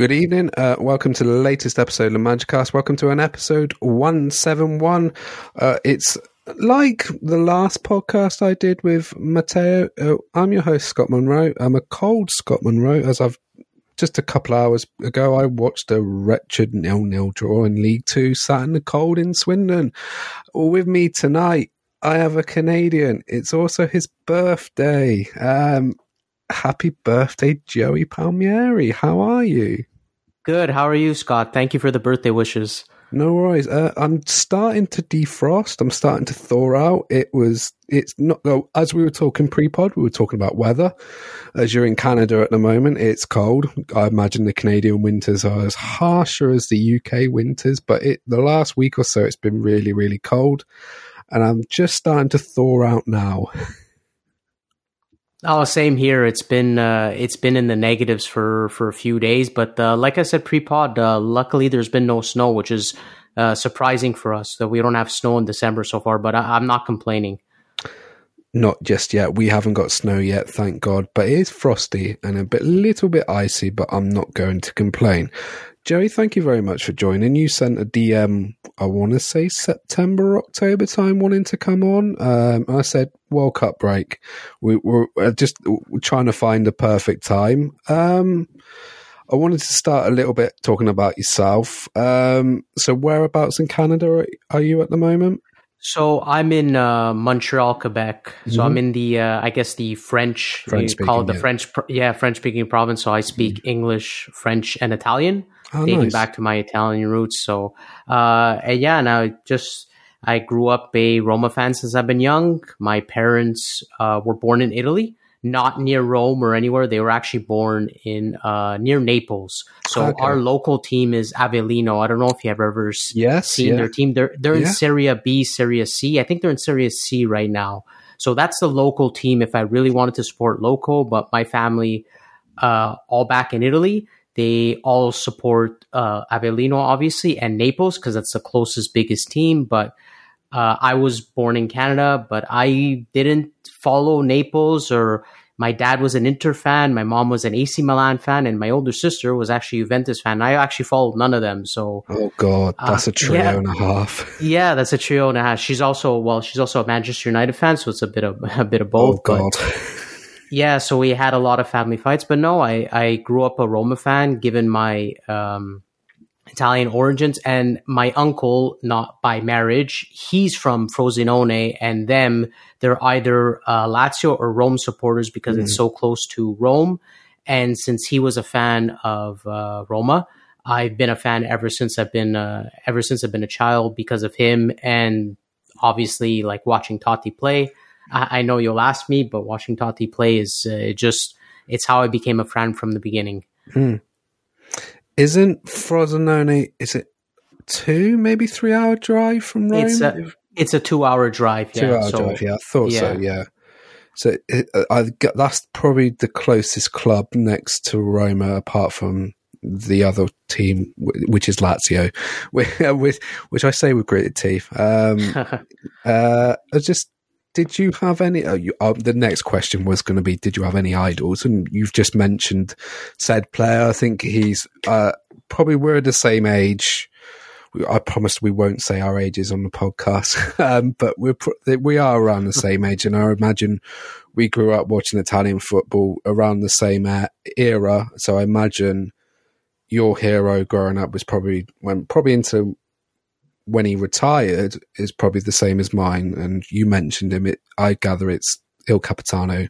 Good evening. Uh, welcome to the latest episode of the Magicast. Welcome to an episode 171. Uh, it's like the last podcast I did with Matteo. Uh, I'm your host, Scot Munroe. I'm a cold Scot Munroe, as I've just a couple hours ago, I watched a wretched nil-nil draw in League Two, sat in the cold in Swindon. With me tonight, I have a Canadian. It's also his birthday. Um, happy birthday, Joey Palmieri. How are you? Good. How are you, Scot? Thank you for the birthday wishes. No worries. Uh, I'm starting to defrost. I'm starting to thaw out. It was, it's not, oh, as we were talking pre pod, we were talking about weather. As you're in Canada at the moment, it's cold. I imagine the Canadian winters are as harsher as the UK winters, but it, the last week or so, it's been really, really cold. And I'm just starting to thaw out now. Oh, same here. It's been uh, it's been in the negatives for for a few days, but uh, like I said pre-pod, uh, luckily there's been no snow, which is uh, surprising for us that we don't have snow in December so far. But I, am not complaining. Not just yet. We haven't got snow yet, thank God. But it is frosty and a bit, little bit icy. But I'm not going to complain. Joey, thank you very much for joining. You sent a DM, I want to say September, October time, wanting to come on. Um, I said World Cup break. We, are uh, just trying to find a perfect time. Um, I wanted to start a little bit talking about yourself. Um, so, whereabouts in Canada are you at the moment? So I'm in uh, Montreal, Quebec. So mm-hmm. I'm in the, uh, I guess the French, French call it the yeah. French, yeah, French speaking province. So I speak mm-hmm. English, French, and Italian oh, dating nice. back to my Italian roots. So, uh, and yeah, now just I grew up a Roma fan since I've been young. My parents uh, were born in Italy, not near Rome or anywhere. They were actually born in uh, near Naples. So okay. our local team is Avellino. I don't know if you have ever yes, seen yeah. their team. They're they're yeah. in Serie B, Serie C. I think they're in Serie C right now. So that's the local team. If I really wanted to support local, but my family, uh, all back in Italy, they all support uh, Avellino, obviously, and Naples because that's the closest, biggest team. But uh, I was born in Canada, but I didn't follow Naples or my dad was an Inter fan, my mom was an AC Milan fan, and my older sister was actually a Juventus fan. I actually followed none of them. So, oh god, that's uh, a trio yeah, and a half. Yeah, that's a trio and a half. She's also well, she's also a Manchester United fan, so it's a bit of a bit of both. Oh god. Yeah, so we had a lot of family fights, but no, I I grew up a Roma fan, given my um, Italian origins, and my uncle, not by marriage, he's from Frosinone, and them they're either uh, Lazio or Rome supporters because mm. it's so close to Rome. And since he was a fan of uh, Roma, I've been a fan ever since I've been uh, ever since I've been a child because of him, and obviously like watching Totti play. I, I know you'll ask me, but watching Totti play is uh, just it's how I became a fan from the beginning. Mm. Isn't Frosinone? Is it two, maybe three hour drive from Rome? It's a, it's a two hour drive. Yeah. Two hour so, drive. Yeah, I thought yeah. so. Yeah. So it, I got, that's probably the closest club next to Roma, apart from the other team, which is Lazio, which, which I say with gritted teeth. Um, uh, just did you have any? Uh, you, uh, the next question was going to be, did you have any idols? And you've just mentioned said player. I think he's uh, probably we're the same age. I promise we won't say our ages on the podcast, um, but we're we are around the same age, and I imagine we grew up watching Italian football around the same era. So I imagine your hero growing up was probably went probably into when he retired is probably the same as mine. And you mentioned him. It, I gather it's Il Capitano,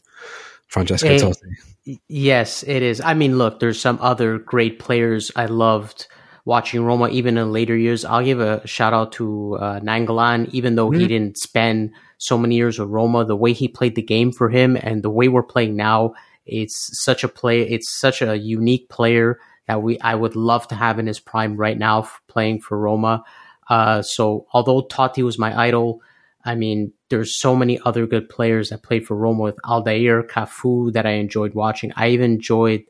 Francesco it, Totti. Yes, it is. I mean, look, there's some other great players I loved watching Roma even in later years. I'll give a shout out to uh, Nainggolan, even though mm-hmm. he didn't spend so many years with Roma. The way he played the game for him and the way we're playing now, it's such a play. It's such a unique player that we I would love to have in his prime right now, playing for Roma. Uh, so although Totti was my idol, I mean, there's so many other good players that played for Roma with Aldair, Cafu that I enjoyed watching. I even enjoyed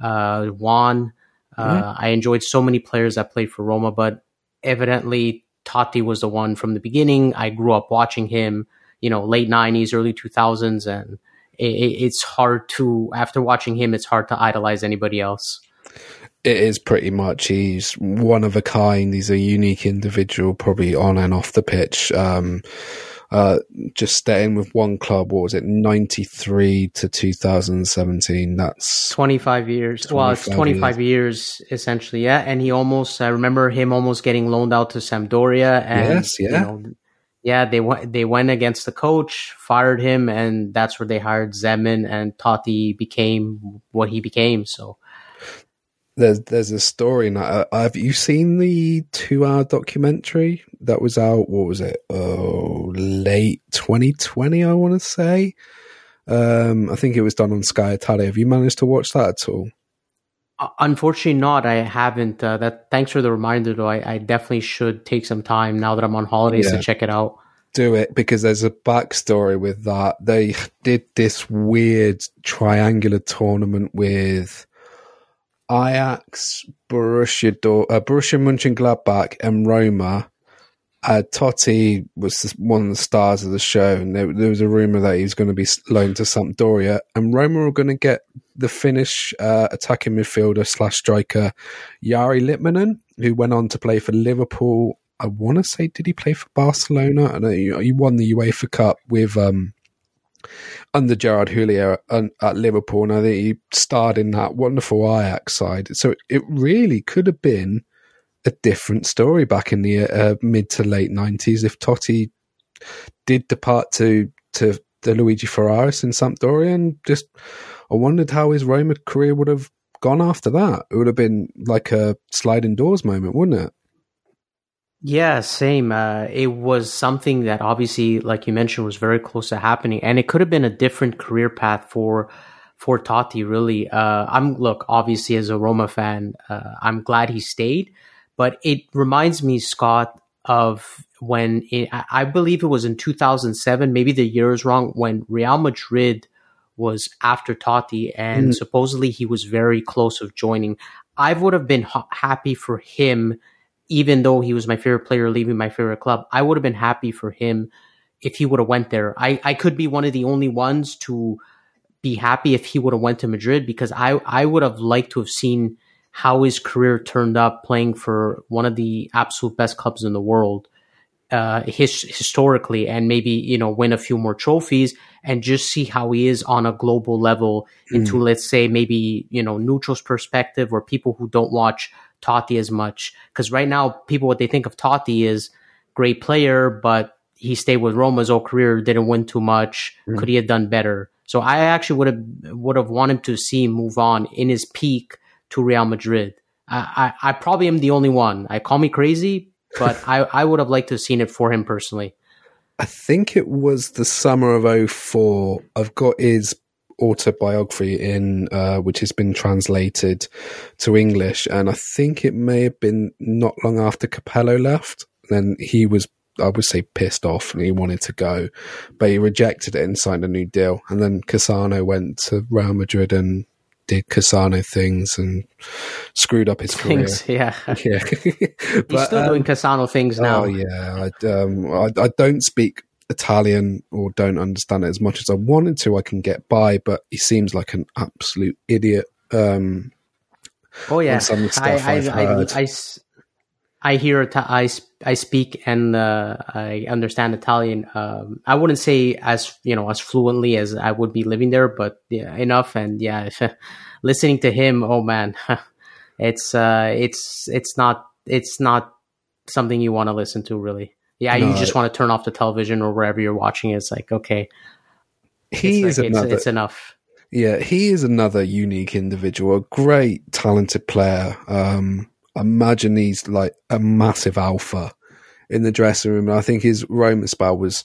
uh, Juan. Uh, mm-hmm. I enjoyed so many players that played for Roma, but evidently Totti was the one from the beginning. I grew up watching him, you know, late 90s, early 2000s, and it, it's hard to, after watching him, it's hard to idolize anybody else It is pretty much. He's one of a kind. He's a unique individual, probably on and off the pitch. Um, uh, just staying with one club. What was it, ninety three to two thousand seventeen? That's twenty five years. 25 well, it's twenty five years. years. essentially. Yeah, and he almost. I remember him almost getting loaned out to Sampdoria. And, yes, yeah. You know, yeah, they went they went against the coach, fired him, and that's where they hired Zeman, and Totti became what he became. So there's there's a story now. Uh, have you seen the two hour documentary that was out? What was it? Oh, late 2020, I want to say. Um, I think it was done on Sky Italia. Have you managed to watch that at all? Uh, unfortunately, not. I haven't. Uh, that. Thanks for the reminder, though. I, I, definitely should take some time now that I'm on holidays yeah. to check it out. Do it because there's a backstory with that. They did this weird triangular tournament with Ajax, Borussia, uh, Borussia Mönchengladbach, and Roma. Uh, Totti was one of the stars of the show, and there, there was a rumor that he was going to be loaned to Sampdoria, and Roma were going to get the Finnish uh, attacking midfielder slash striker Jari Litmanen, who went on to play for Liverpool. I want to say, did he play for Barcelona? I know he won the UEFA Cup with um, under Gerard Houllier at Liverpool, and I think he starred in that wonderful Ajax side. So it really could have been a different story back in the uh, mid to late nineties if Totti did depart to to the Luigi Ferraris in Sampdoria, and just I wondered how his Roma career would have gone after that. It would have been like a sliding doors moment, wouldn't it? Yeah, same. Uh, it was something that obviously, like you mentioned, was very close to happening, and it could have been a different career path for for Totti. Really, uh, I'm look obviously as a Roma fan, uh, I'm glad he stayed, but it reminds me, Scot, of when it, I believe it was in 2007. Maybe the year is wrong. When Real Madrid was after Totti, and mm. supposedly he was very close of joining. I would have been ha- happy for him even though he was my favorite player leaving my favorite club, I would have been happy for him if he would have went there. I, I could be one of the only ones to be happy if he would have went to Madrid because I, I would have liked to have seen how his career turned up playing for one of the absolute best clubs in the world uh, his, historically and maybe you know win a few more trophies and just see how he is on a global level mm. into let's say maybe you know neutral's perspective or people who don't watch Totti as much because right now people what they think of Totti is great player, but he stayed with Roma his whole career, didn't win too much. Mm. Could he have done better? So I actually would have would have wanted to see him move on in his peak to Real Madrid. I, I, I probably am the only one. I call me crazy, but I, I would have liked to have seen it for him personally. I think it was the summer of 04. I've got his autobiography in uh, which has been translated to English, and I think it may have been not long after Capello left. Then he was, I would say, pissed off and he wanted to go, but he rejected it and signed a new deal. And then Cassano went to Real Madrid and did Cassano things and screwed up his career. Yeah, yeah. but, He's still um, doing Cassano things now. Oh yeah, I, um, I, I, don't speak Italian or don't understand it as much as I wanted to, I can get by. But he seems like an absolute idiot. Um, oh yeah, some of the stuff I, I, heard. I, I, I hear I, I speak and uh, I understand Italian. Um, I wouldn't say as you know as fluently as I would be living there, but yeah, enough. And yeah, listening to him, oh man, it's uh, it's it's not it's not something you want to listen to really. Yeah, no, you just want to turn off the television or wherever you're watching. It's like okay, he it's is like, another. It's, it's, enough. Yeah, he is another unique individual, a great talented player. Um, imagine he's like a massive alpha in the dressing room. And I think his Roman spell was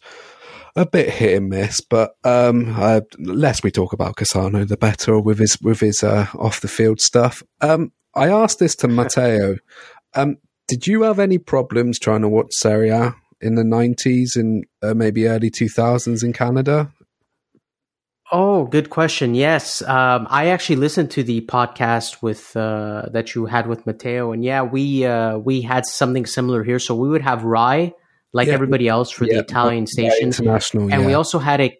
a bit hit and miss, but um, uh, less we talk about Cassano, the better with his with his uh, off the field stuff. Um, I asked this to Matteo. Um, did you have any problems trying to watch Serie A in the 90s and uh, maybe early 2000s in Canada? Oh, good question. Yes, um, I actually listened to the podcast with uh, that you had with Matteo, and yeah, we uh, we had something similar here. So we would have Rai, like yeah, everybody else, for yeah, the Italian station, international, and yeah. we also had a.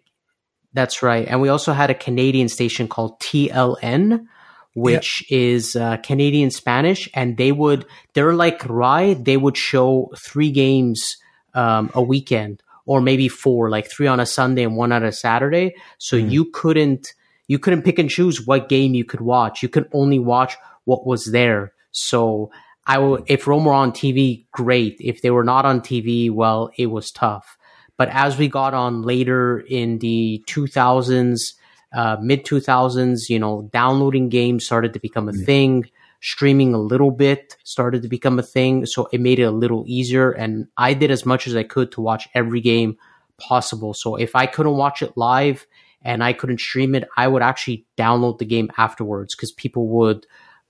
That's right, and we also had a Canadian station called TLN, which is uh, Canadian Spanish, and they would they're like Rai. They would show three games um, a weekend, or maybe four, like three on a Sunday and one on a Saturday. So mm. you couldn't you couldn't pick and choose what game you could watch. You could only watch what was there. So I will if Rome were on TV, great. If they were not on TV, well, it was tough. But as we got on later in the 2000s, uh, mid 2000s, you know, downloading games started to become a thing. Streaming a little bit started to become a thing. So it made it a little easier. And I did as much as I could to watch every game possible. So if I couldn't watch it live and I couldn't stream it, I would actually download the game afterwards because people would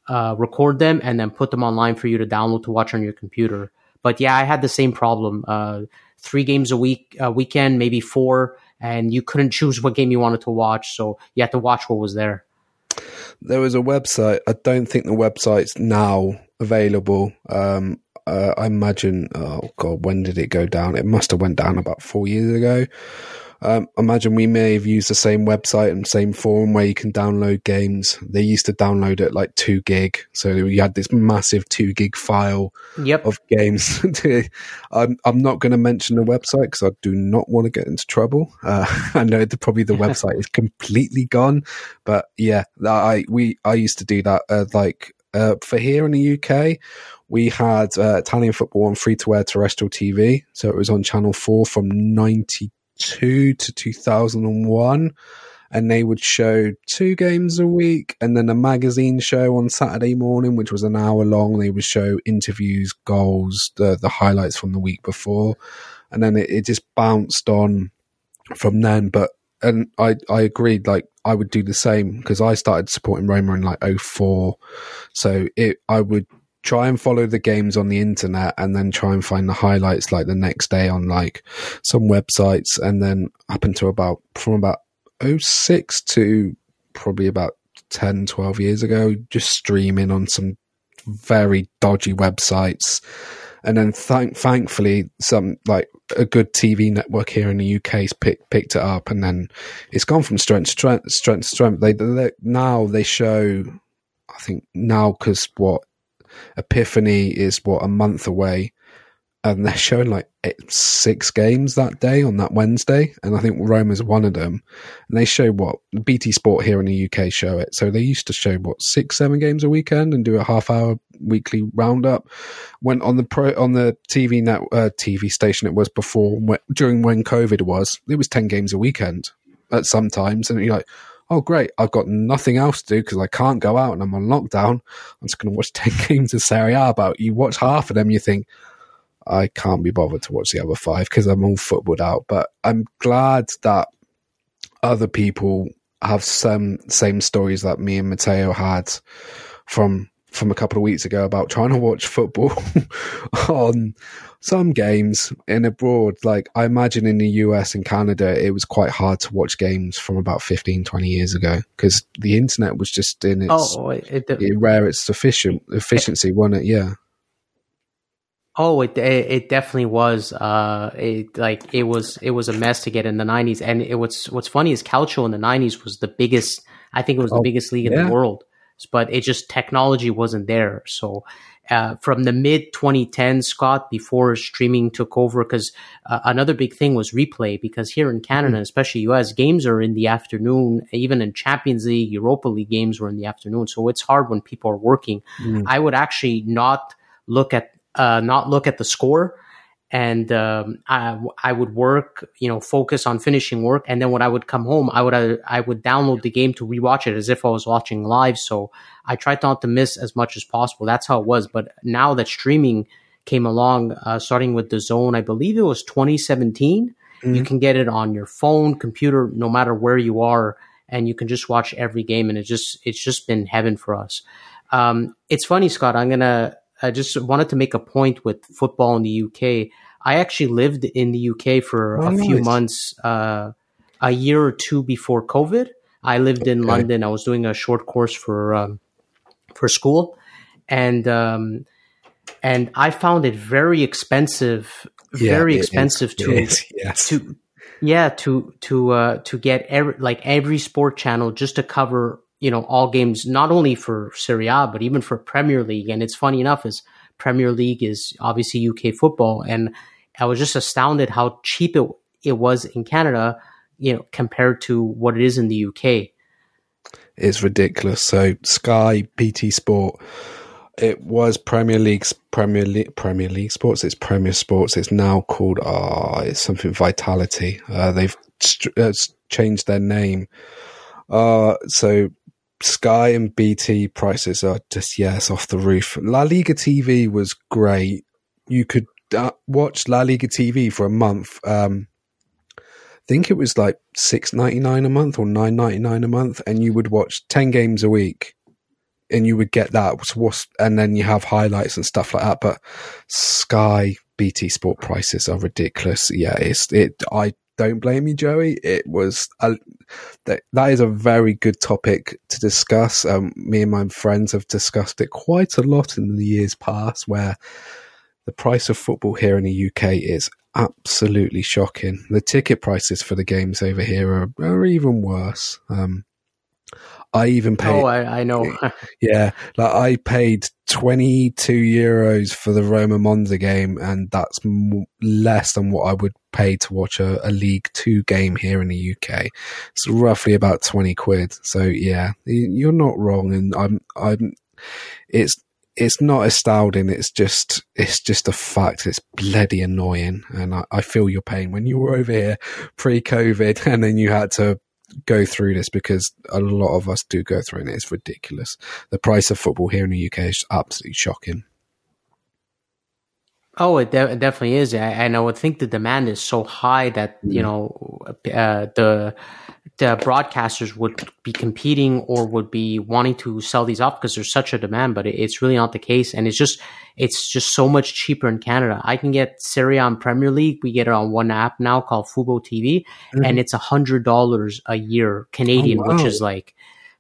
uh, record them and then put them online for you to download to watch on your computer. But yeah, I had the same problem. Uh, three games a week, a weekend, maybe four, and you couldn't choose what game you wanted to watch, so you had to watch what was there. There was a website. I don't think the website's now available. Um, uh, I imagine. Oh God, when did it go down? It must have went down about four years ago. Um, imagine we may have used the same website and same forum where you can download games. They used to download it like two gig, so you had this massive two gig file yep. of games. I'm I'm not going to mention the website because I do not want to get into trouble. Uh, I know the, probably the website is completely gone, but yeah, I we I used to do that. Uh, like uh, for here in the UK, we had uh, Italian football on free to air terrestrial TV, so it was on Channel Four from ninety 2002 to 2001 and they would show two games a week and then a magazine show on Saturday morning, which was an hour long. They would show interviews, goals, the, the highlights from the week before. And then it, it just bounced on from then. But, and I, I agreed, like, I would do the same because I started supporting Roma in like 04. So it, I would try and follow the games on the internet and then try and find the highlights like the next day on like some websites. And then up until about from about 06 to probably about 10 12 years ago just streaming on some very dodgy websites. And then thank thankfully some like a good TV network here in the UK's picked picked it up. And then it's gone from strength to strength strength strength. They, they now they show I think now because what Epiphany is what a month away, and they're showing like six games that day on that Wednesday, and I think Roma's one of them. And they show what BT Sport here in the UK show it, so they used to show what six, seven games a weekend and do a half hour weekly roundup. Went on the pro on the TV net uh, TV station it was before during when COVID was, it was ten games a weekend at some times, and you're like oh, great, I've got nothing else to do because I can't go out and I'm on lockdown. I'm just going to watch 10 games of Serie A. But you watch half of them, you think, I can't be bothered to watch the other five because I'm all footballed out. But I'm glad that other people have some same stories that me and Matteo had from from a couple of weeks ago about trying to watch football on some games in abroad. Like I imagine in the US and Canada, it was quite hard to watch games from about 15, 20 years ago because the internet was just in its oh, it, it, rare its sufficient efficiency, it, wasn't it? Yeah. Oh, it, it definitely was. Uh, it like it was it was a mess to get in the '90s, and it was what's funny is Calcio in the '90s was the biggest. I think it was the oh, biggest league yeah. in the world but it just technology wasn't there. So uh, from the mid 2010s, Scot, before streaming took over, because uh, another big thing was replay. Because here in Canada, mm-hmm. especially US, games are in the afternoon. Even in Champions League, Europa League games were in the afternoon. So it's hard when people are working. Mm-hmm. I would actually not look at uh, not look at the score and um, I, I would work, you know, focus on finishing work, and then when I would come home, I would uh, I would download the game to rewatch it as if I was watching live. So I tried not to miss as much as possible. That's how it was. But now that streaming came along, uh, starting with DAZN, I believe it was 2017. Mm-hmm. You can get it on your phone, computer, no matter where you are, and you can just watch every game. And it just it's just been heaven for us. Um, it's funny, Scot. I'm gonna I just wanted to make a point with football in the UK. I actually lived in the UK for oh, a nice. few months, uh, a year or two before COVID. I lived in London. I was doing a short course for um, for school, and um, and I found it very expensive, yeah, very expensive to yes. to yeah to to uh, to get every like every sport channel just to cover you know, all games, not only for Serie A, but even for Premier League. And it's funny enough is Premier League is obviously UK football. And I was just astounded how cheap it, it was in Canada, you know, compared to what it is in the UK. It's ridiculous. So Sky, BT Sport, it was Premier League's Premier League Premier League Sports. It's Premier Sports. It's now called ah, it's something Vitality. Uh, they've st- uh, changed their name. Uh, so Sky and BT prices are just yes off the roof. La Liga TV was great. You could uh, watch La Liga TV for a month. Um, I think it was like six ninety nine a month or nine ninety nine a month, and you would watch ten games a week and you would get that. And then you have highlights and stuff like that. But Sky BT Sport prices are ridiculous. Yeah, it's it. I don't blame you, Joey. It was a, that, that is a very good topic to discuss. Um, me and my friends have discussed it quite a lot in the years past, where the price of football here in the UK is absolutely shocking. The ticket prices for the games over here are, are even worse. Um, I even paid. Oh, I, I know. yeah, like I paid twenty two euros for the Roma Monza game, and that's m- less than what I would pay to watch a, a, League Two game here in the UK. It's roughly about twenty quid. So yeah, you're not wrong, and I'm I'm. It's it's not astounding. It's just it's just a fact. It's bloody annoying, and I, I feel your pain when you were over here pre-COVID, and then you had to go through this because a lot of us do go through it. It's ridiculous. The price of football here in the UK is absolutely shocking. Oh, it, de- it definitely is, and I would think the demand is so high that you mm. know uh, the the broadcasters would be competing or would be wanting to sell these off because there's such a demand, but it's really not the case. And it's just, it's just so much cheaper in Canada. I can get Serie on Premier League. We get it on one app now called Fubo TV mm-hmm. and it's a hundred dollars a year Canadian, oh, wow. which is like,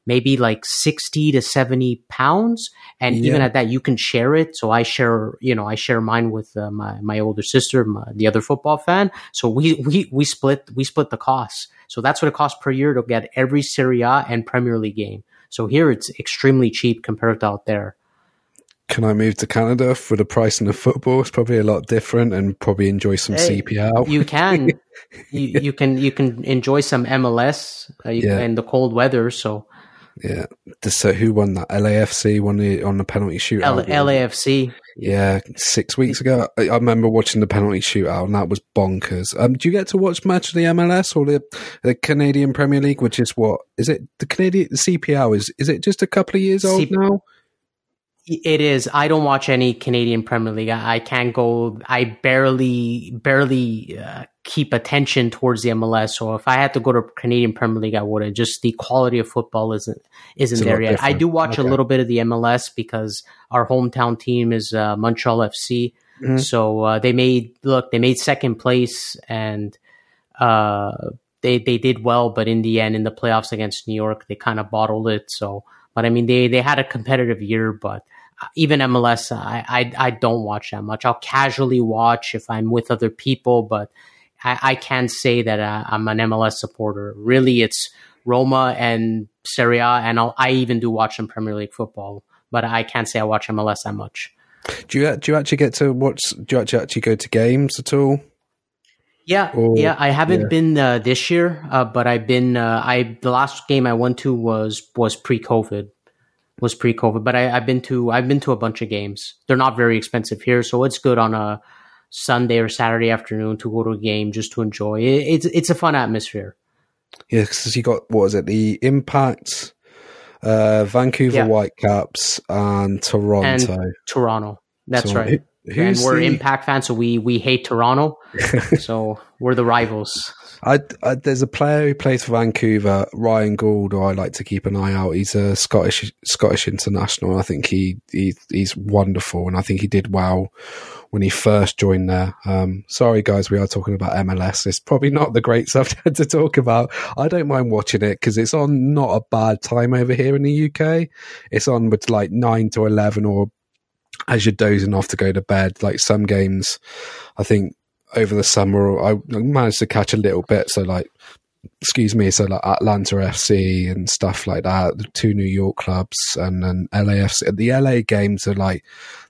maybe like 60 to 70 pounds. And yeah. even at that, you can share it. So I share, you know, I share mine with uh, my, my older sister, my, the other football fan. So we, we, we split, we split the costs. So that's what it costs per year to get every Serie A and Premier League game. So here it's extremely cheap compared to out there. Can I move to Canada for the price of football? It's probably a lot different and probably enjoy some hey, CPL. You can, you, you, can, you can enjoy some MLS uh, yeah. in the cold weather. So yeah. So who won that? LAFC won the on the penalty shootout. L- LAFC. Yeah, six weeks ago. I, I, remember watching the penalty shootout, and that was bonkers. Um, do you get to watch much of the MLS or the the Canadian Premier League, which is what is it? The Canadian the CPL is is it just a couple of years old C- now? It is. I don't watch any Canadian Premier League. I, I can't go. I barely, barely uh, keep attention towards the MLS. So if I had to go to Canadian Premier League, I would. Just the quality of football isn't isn't there yet. Different. I do watch okay. a little bit of the MLS because our hometown team is uh, Montreal FC. Mm-hmm. So uh, they made look. They made second place and uh, they they did well, but in the end, in the playoffs against New York, they kind of bottled it. So, but I mean, they they had a competitive year, but even MLS, I, I, I don't watch that much. I'll casually watch if I'm with other people, but I, I can't say that uh, I'm an MLS supporter. Really, it's Roma and Serie A, and I'll, i even do watch some Premier League football, but I can't say I watch MLS that much. Do you do you actually get to watch? Do you actually go to games at all? Yeah, or, yeah. I haven't yeah. been uh, this year, uh, but I've been. Uh, I the last game I went to was was pre COVID was pre-COVID, but I, have been to I've been to a bunch of games. They're not very expensive here, so it's good on a Sunday or Saturday afternoon to go to a game just to enjoy. It, it's it's a fun atmosphere. Yeah, because you got what was it? The Impact, uh, Vancouver yeah. Whitecaps, and Toronto. And Toronto. That's so, right. Who, and we're the... Impact fans, so we we hate Toronto. so we're the rivals. I, I, there's a player who plays for Vancouver, Ryan Gauld, who I like to keep an eye out. He's a Scottish Scottish international. I think he, he he's wonderful, and I think he did well when he first joined there. Um, sorry, guys, we are talking about MLS. It's probably not the great subject to talk about. I don't mind watching it because it's on not a bad time over here in the UK. It's on with like nine to eleven, or as you're dozing off to go to bed. Like some games, I think over the summer, I managed to catch a little bit. So like excuse me, so like Atlanta FC and stuff like that, the two New York clubs and then LAFC. The LA games are like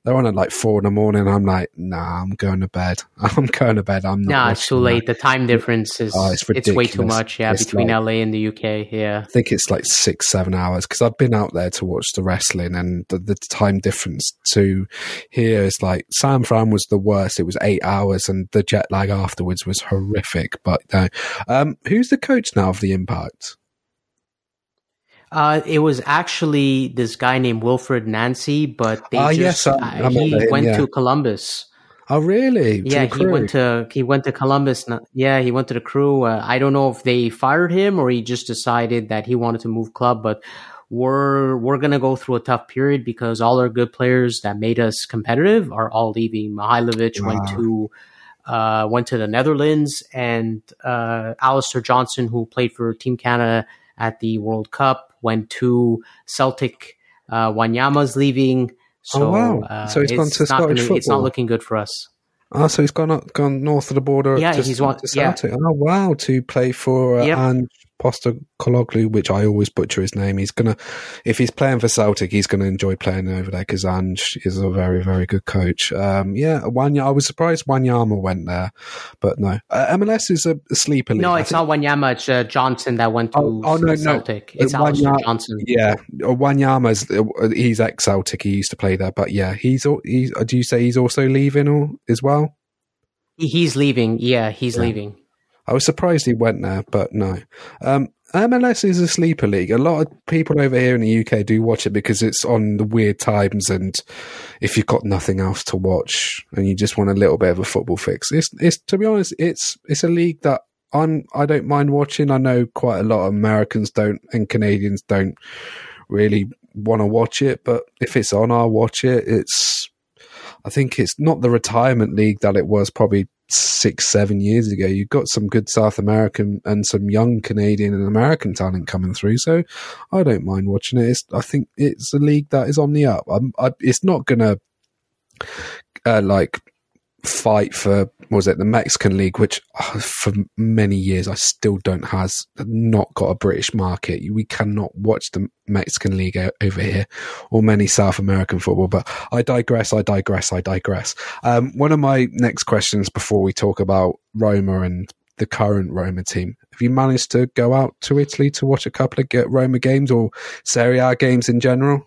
they're on at like four in the morning. I'm like, nah, I'm going to bed. I'm going to bed. I'm not. Nah, it's too late. That. The time difference is oh, it's, it's, way too much. Yeah, it's between like, LA and the UK. Yeah, I think it's like six, seven hours because I've been out there to watch the wrestling and the, the time difference to here is like San Fran was the worst. It was eight hours and the jet lag afterwards was horrific. But no, um, who's the coach now of the Impact? Uh, it was actually this guy named Wilfried Nancy, but they uh, just, yes, uh, he went yeah. to Columbus. Oh, really? To yeah, he went to he went to Columbus. Yeah, he went to the crew. Uh, I don't know if they fired him or he just decided that he wanted to move club. But we're we're gonna go through a tough period because all our good players that made us competitive are all leaving. Mihailovic wow. went to uh, went to the Netherlands, and uh, Alistair Johnston, who played for Team Canada at the World Cup, went to Celtic. Uh, Wanyama's leaving. Oh, so, oh wow! Uh, so he's gone to Scottish gonna, football. It's not looking good for us. Oh, so he's gone up, gone north of the border. Yeah, he's one. Yeah. Oh wow! To play for uh, yep. and Postecoglou, which I always butcher his name. He's gonna, if he's playing for Celtic, he's gonna enjoy playing over there because Ange is a very, very good coach. Um, yeah, Wanya. I was surprised Wanyama went there, but no. Uh, MLS is a, a sleeper league. No, it's not Wanyama. It's uh, Johnston that went to oh, oh, no, Celtic. No. It's Wanyama, Johnston. Yeah, uh, Wanyama's uh, he's ex Celtic. He used to play there, but yeah, he's. he's do you say he's also leaving or as well? He's leaving. Yeah, he's yeah. leaving. I was surprised he went there, but no. Um, MLS is a sleeper league. A lot of people over here in the UK do watch it because it's on the weird times, and if you've got nothing else to watch and you just want a little bit of a football fix, it's it's to be honest, it's it's a league that I'm I don't mind watching. I know quite a lot of Americans don't and Canadians don't really want to watch it, but if it's on, I'll watch it. It's I think it's not the retirement league that it was probably six, seven years ago. You've got some good South American and some young Canadian and American talent coming through. So I don't mind watching it. It's, I think it's a league that is on the up. I, it's not going to uh, like fight for was it the Mexican league, which oh, for many years I still don't has not got a British market. We cannot watch the Mexican league over here or many South American football. But I digress. I digress. I digress. Um, one of my next questions before we talk about Roma and the current Roma team. Have you managed to go out to Italy to watch a couple of Roma games or Serie A games in general?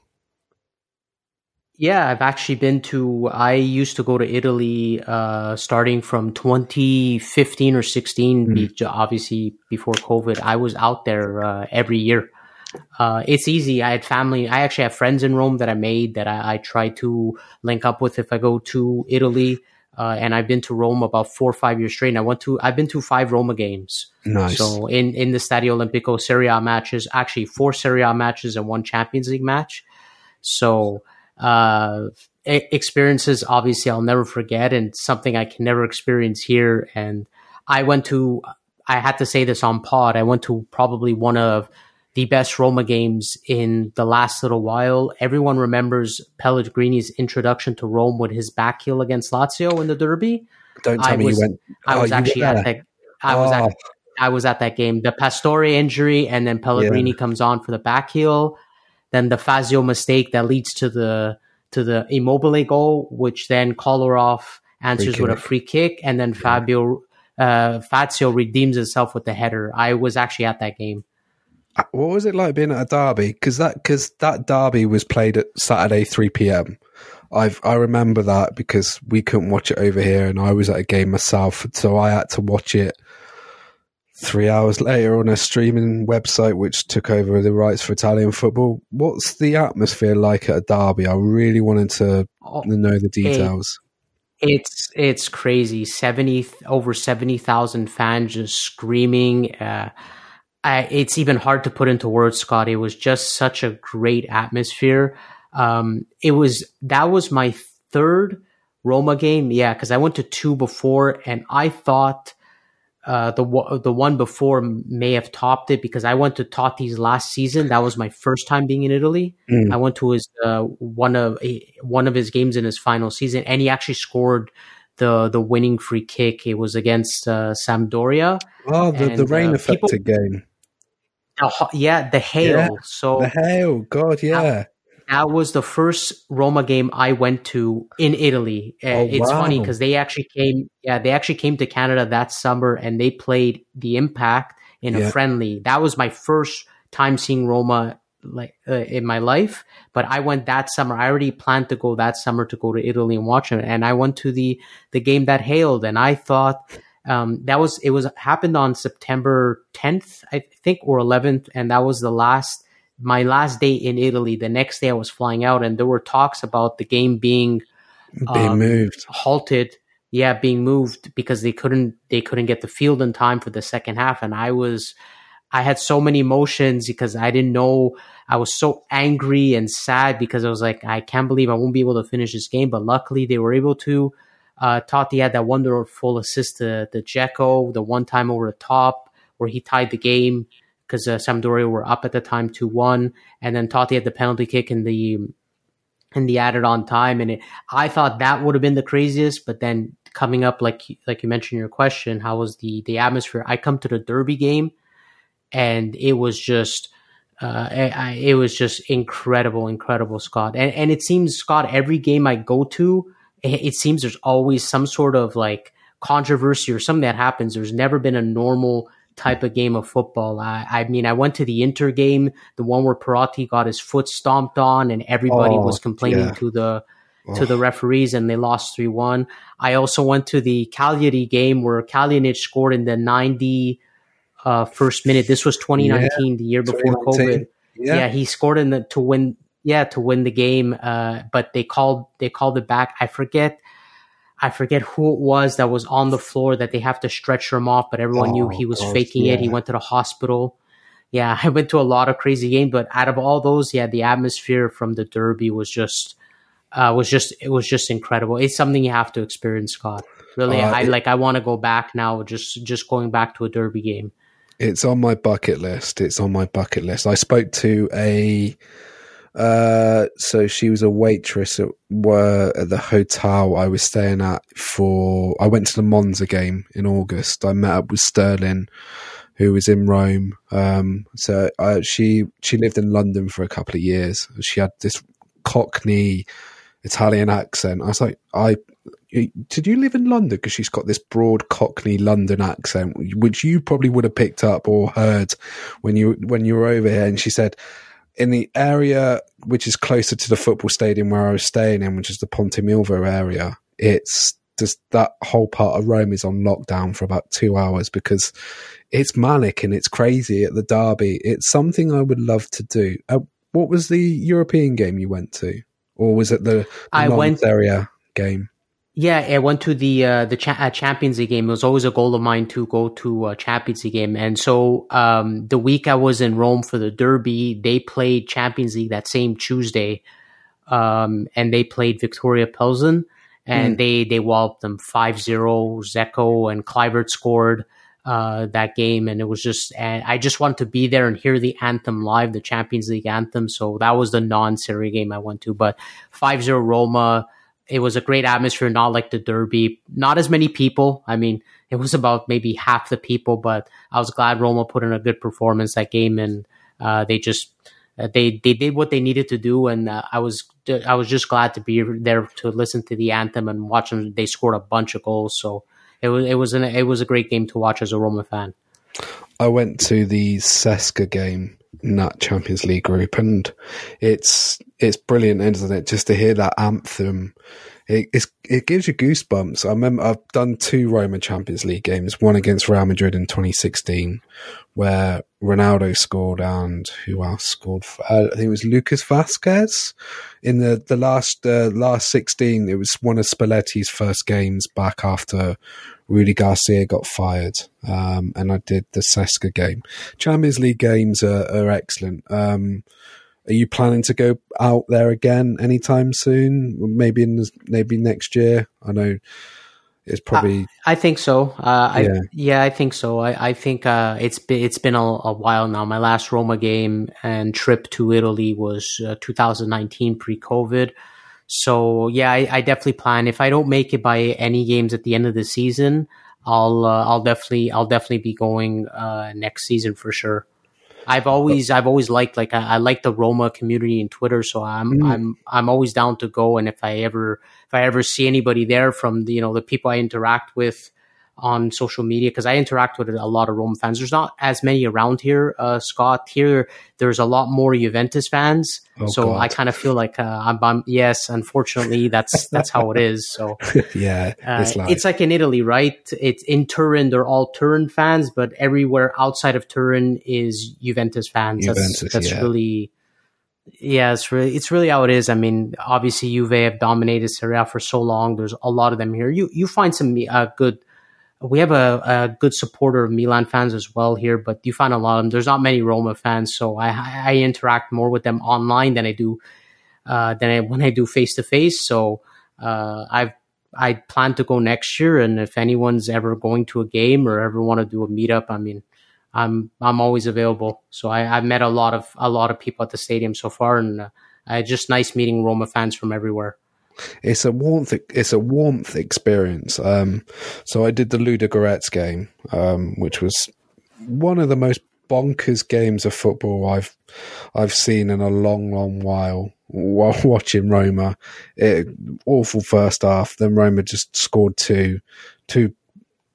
Yeah, I've actually been to. I used to go to Italy uh, starting from 2015 or 16. Mm. obviously, before COVID, I was out there uh, every year. Uh, it's easy. I had family. I actually have friends in Rome that I made that I, I try to link up with if I go to Italy. Uh, and I've been to Rome about four or five years straight. And I went to. I've been to five Roma games. Nice. So in in the Stadio Olimpico Serie A matches, actually four Serie A matches and one Champions League match. So uh, experiences obviously I'll never forget and something I can never experience here. And I went to, I had to say this on pod, I went to probably one of the best Roma games in the last little while. Everyone remembers Pellegrini's introduction to Rome with his back heel against Lazio in the Derby. Don't tell I me was, you went. I was oh, actually at that. I oh. was at. I was at that game. The Pastore injury, and then Pellegrini yeah. comes on for the back heel then the Fazio mistake that leads to the to the Immobile goal, which then Kolarov answers with a free kick, and then yeah. Fabio uh, Fazio redeems himself with the header. I was actually at that game. Uh, what was it like being at a derby? Because that because that derby was played at Saturday three p.m. I've I remember that because we couldn't watch it over here, and I was at a game myself, so I had to watch it three hours later on a streaming website which took over the rights for Italian football. What's the atmosphere like at a derby? I really wanted to oh, know the details. It, it's it's crazy. Seventy over seventy thousand fans just screaming. Uh, I, it's even hard to put into words, Scot. It was just such a great atmosphere. Um, it was that was my third Roma game. Yeah, because I went to two before, and I thought uh, the the one before may have topped it because I went to Totti's last season. That was my first time being in Italy. Mm. I went to his uh, one of one of his games in his final season, and he actually scored the the winning free kick. It was against uh, Sampdoria. Oh, the, and, the rain uh, affected people, game. The, yeah, the hail. Yeah, so the hail. God, yeah. That, was the first Roma game I went to in Italy. Uh, oh, it's wow. funny because they actually came. Yeah, they actually came to Canada that summer and they played the Impact in yeah. a friendly. That was my first time seeing Roma like uh, in my life but i went that summer i already planned to go that summer to go to italy and watch it and i went to the the game that hailed and i thought um, that was it was happened on september 10th i think or 11th and that was the last my last day in italy the next day i was flying out and there were talks about the game being being um, moved halted yeah being moved because they couldn't they couldn't get the field in time for the second half and i was I had so many emotions because I didn't know. I was so angry and sad because I was like, I can't believe I won't be able to finish this game. But luckily, they were able to. Uh, Totti had that wonderful assist to the Dzeko, the one time over the top where he tied the game because uh, Sampdoria were up at the time two one, and then Totti had the penalty kick in the in the added on time, and it, I thought that would have been the craziest. But then coming up, like like you mentioned in your question, how was the the atmosphere? I come to the Derby game and it was just uh, it was just incredible, incredible, Scot. And, and it seems, Scot, every game I go to, it, it, seems there's always some sort of like controversy or something that happens. There's never been a normal type of game of football. I, I mean, I went to the Inter game, the one where Perotti got his foot stomped on, and everybody oh, was complaining yeah. to the to oh. the referees, and they lost three one. I also went to the Cagliari game where Kalinic scored in the ninety uh, first minute. This was 2019, yeah, the year before COVID. Yeah. yeah. he scored in the to win. Yeah, to win the game. Uh, but they called they called it back. I forget. I forget who it was that was on the floor that they have to stretch him off, but everyone oh, knew he was gosh, faking yeah. it. He went to the hospital. Yeah, I went to a lot of crazy games, but out of all those, yeah, the atmosphere from the Derby was just uh, was just it was just incredible. It's something you have to experience, Scot. Really, uh, I it, like. I want to go back now. Just just going back to a Derby game. It's on my bucket list. It's on my bucket list. I spoke to a uh, so she was a waitress at were at the hotel I was staying at for I went to the Monza game in August. I met up with Sterling who was in Rome. Um, so I, she she lived in London for a couple of years. She had this Cockney Italian accent. I was like, I did you live in London? Because she's got this broad Cockney London accent, which you probably would have picked up or heard when you when you were over here. And she said, in the area which is closer to the football stadium where I was staying in, which is the Ponte Milvio area, it's just that whole part of Rome is on lockdown for about two hours because it's manic and it's crazy at the derby. It's something I would love to do. Uh, what was the European game you went to, or was it the, the I went area game? Yeah, I went to the uh, the cha- uh, Champions League game. It was always a goal of mine to go to a Champions League game. And so um, the week I was in Rome for the Derby, they played Champions League that same Tuesday, um, and they played Viktoria Pilsen, and mm. they they walloped them 5-0. Dzeko and Kluivert scored uh, that game, and it was just and I just wanted to be there and hear the anthem live, the Champions League anthem. So that was the non-Serie game I went to, but 5-0 Roma it was a great atmosphere, not like the Derby. Not as many people. I mean, it was about maybe half the people, but I was glad Roma put in a good performance that game, and uh, they just uh, they they did what they needed to do, and uh, I was I was just glad to be there to listen to the anthem and watch them. They scored a bunch of goals, so it was it was an, it was a great game to watch as a Roma fan. I went to the CSKA game in Champions League group, and it's it's brilliant, isn't it? Just to hear that anthem, it it gives you goosebumps. I remember I've done two Roma Champions League games, one against Real Madrid in 2016, where Ronaldo scored, and who else scored? Uh, I think it was Lucas Vázquez in the the last uh, last 16. It was one of Spalletti's first games back after Rudy Garcia got fired, um, and I did the CSKA game. Champions League games are, are excellent. Um, are you planning to go out there again anytime soon? Maybe in the, maybe next year. I know it's probably. I, I think so. Uh, I, yeah. yeah, I think so. I, I think uh, it's been it's been a, a, while now. My last Roma game and trip to Italy was uh, 2019 pre-COVID. So yeah, I, I, definitely plan. If I don't make it by any games at the end of the season, I'll uh, I'll definitely I'll definitely be going uh, next season for sure. I've always I've always liked like I, I like the Roma community in Twitter, so I'm mm. I'm I'm always down to go. And if I ever if I ever see anybody there from the, you know the people I interact with on social media because I interact with a lot of Rome fans. There's not as many around here, uh, Scott. Here, there's a lot more Juventus fans, oh, so God. I kind of feel like uh, I'm, I'm, Yes, unfortunately, that's that's how it is. So yeah, uh, it's, like. it's, like. in Italy, right? It's in Turin, they're all Turin fans, but everywhere outside of Turin is Juventus fans. Juventus, that's that's yeah. really. Yeah, it's really it's really how it is. I mean, obviously Juve have dominated Serie A for so long. There's a lot of them here. You you find some uh, good we have a, a, good supporter of Milan fans as well here, but you find a lot of them. There's not many Roma fans, so I, I interact more with them online than I do uh, than I, when I do face to face. So uh, I've I plan to go next year, and if anyone's ever going to a game or ever want to do a meetup, I mean, I'm I'm always available. So I, have met a lot of a lot of people at the stadium so far, and uh, just nice meeting Roma fans from everywhere it's a warmth it's a warmth experience. Um, so i did the Ludogorets game um, which was one of the most bonkers games of football i've i've seen in a long long while while watching roma. It, awful first half then roma just scored two two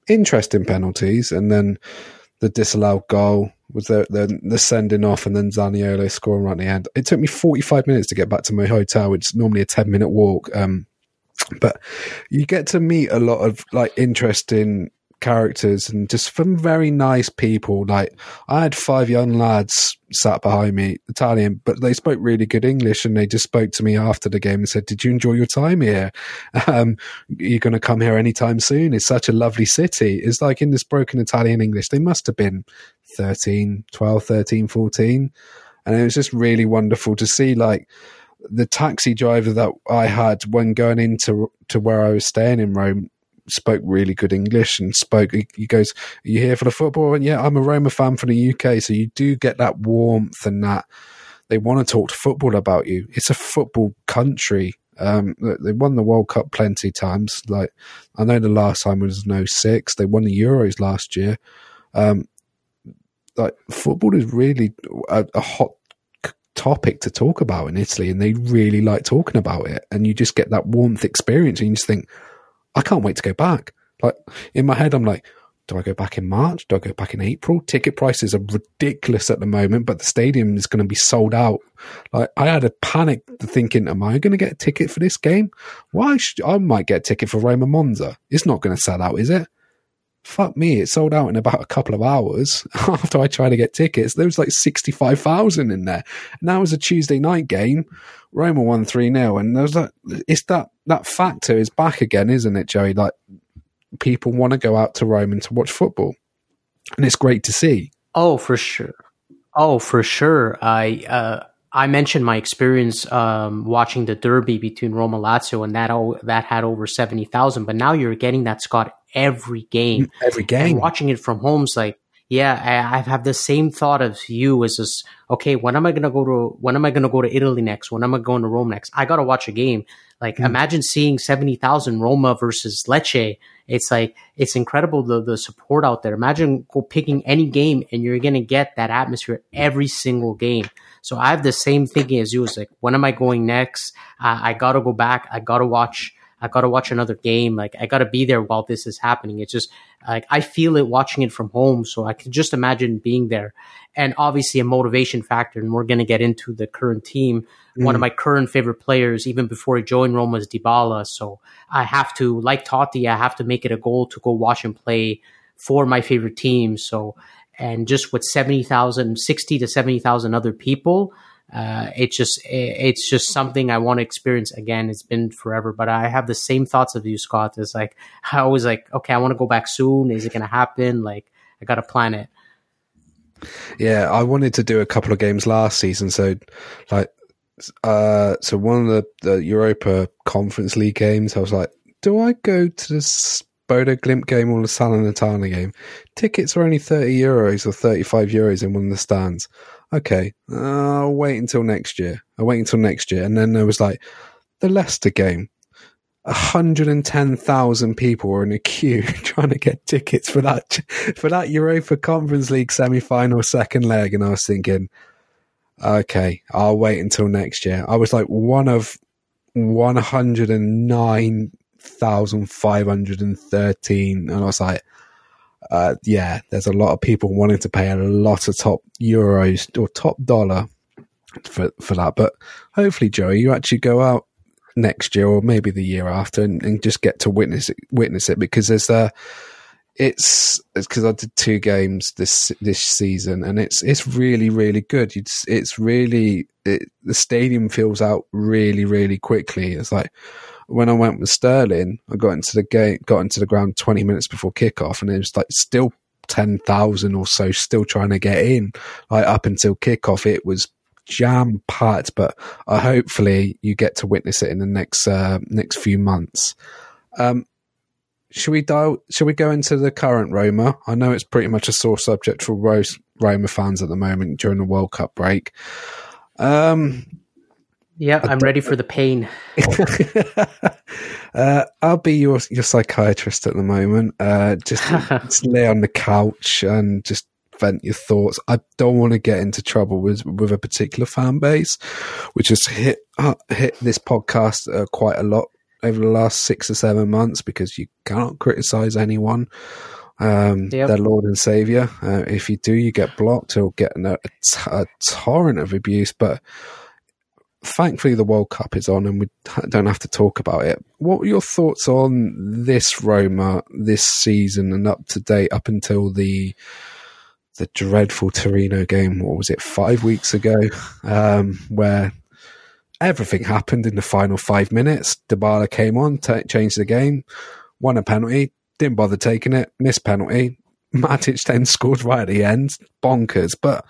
interesting penalties and then the disallowed goal was the, the, the sending off and then Zaniolo scoring right at the end. It took me 45 minutes to get back to my hotel, which is normally a 10 minute walk. Um, but you get to meet a lot of like interesting characters and just from very nice people. Like I had five young lads sat behind me, Italian, but they spoke really good English and they just spoke to me after the game and said, did you enjoy your time here? Um, you're going to come here anytime soon. It's such a lovely city. It's like in this broken Italian English, they must have been 13, 12, 13, 14. And it was just really wonderful to see like, the taxi driver that I had when going into to where I was staying in Rome spoke really good English and spoke. He, goes, "Are you here for the football?" And yeah, I'm a Roma fan from the UK, so you do get that warmth and that they want to talk to football about you. It's a football country. Um, they won the World Cup plenty times. Like I know the last time was no six. They won the Euros last year. Um, like football is really a, a hot topic to talk about in Italy, and they really like talking about it. And you just get that warmth experience, and you just think, I can't wait to go back. Like in my head, I'm like, do I go back in March? Do I go back in April? Ticket prices are ridiculous at the moment, but the stadium is going to be sold out. Like I had a panic thinking, am I going to get a ticket for this game? Why should, I might get a ticket for Roma Monza. It's not going to sell out, is it? Fuck me, it sold out in about a couple of hours after I tried to get tickets. There was like 65,000 in there. And that was a Tuesday night game. Roma won 3 0. And there's that, it's that, that factor is back again, isn't it, Joey? Like people want to go out to Rome and to watch football. And it's great to see. Oh, for sure. Oh, for sure. I, uh, I mentioned my experience um, watching the derby between Roma Lazio, and that that had over seventy thousand. But now you're getting that Scott every game, every game. And watching it from home's like, yeah, I, I have the same thought as you. Is this okay? When am I gonna go to? When am I gonna go to Italy next? When am I going to Rome next? I gotta watch a game. Like, mm. imagine seeing seventy thousand Roma versus Lecce. It's like it's incredible the the support out there. Imagine go picking any game, and you're gonna get that atmosphere every single game. So I have the same thinking as you. It's like, when am I going next? Uh, I got to go back. I got to watch. I got to watch another game. Like I got to be there while this is happening. It's just like I feel it watching it from home. So I can just imagine being there. And obviously a motivation factor. And we're going to get into the current team. Mm. One of mm. my current favorite players, even before he joined Roma, is Dybala. So I have to, like Totti, I have to make it a goal to go watch and play for my favorite team. So and just with 70,000, 60 to 70,000 other people, uh, it's just it's just something I want to experience again. It's been forever, but I have the same thoughts of you, Scott. It's like I always like, okay, I want to go back soon. Is it going to happen? Like I got to plan it. Yeah, I wanted to do a couple of games last season, so like, uh, so one of the, the Europa Conference League games, I was like, do I go to the Bodo Glimt game or the Salernitana game. Tickets are only 30 euros or 35 euros in one of the stands. Okay, uh, I'll wait until next year. I'll wait until next year. And then there was like, the Leicester game. 110,000 people were in a queue trying to get tickets for that for that Europa Conference League semi-final second leg and I was thinking okay I'll wait until next year I was like one of 109,513 and I was like uh, yeah there's a lot of people wanting to pay a lot of top euros or top dollar for for that but hopefully Joey you actually go out next year or maybe the year after and, and just get to witness it, witness it because there's a it's because I did two games this this season and it's it's really really good. It's it's really it, the stadium fills out really really quickly. It's like when I went with Sterling, I got into the game, got into the ground twenty minutes before kickoff, and it was like still ten thousand or so still trying to get in. Like up until kickoff, it was jam packed, but uh, hopefully you get to witness it in the next uh, next few months. Um, should we dial? Should we go into the current Roma? I know it's pretty much a sore subject for Rose, Roma fans at the moment during the World Cup break. Um, yeah, I'm ready for the pain. uh, I'll be your your psychiatrist at the moment. Uh, just, just lay on the couch and just vent your thoughts. I don't want to get into trouble with with a particular fan base, which has hit uh, hit this podcast uh, quite a lot over the last six or seven months because you cannot criticize anyone. Um, yep. their Lord and Savior. Uh, if you do, you get blocked or get a, a torrent of abuse. But thankfully, the World Cup is on and we don't have to talk about it. What were your thoughts on this Roma this season and up to date up until the the dreadful Torino game. What was it, five weeks ago, um, where everything happened in the final five minutes. Dybala came on, t- changed the game, won a penalty, didn't bother taking it, missed penalty. Matic then scored right at the end. Bonkers. But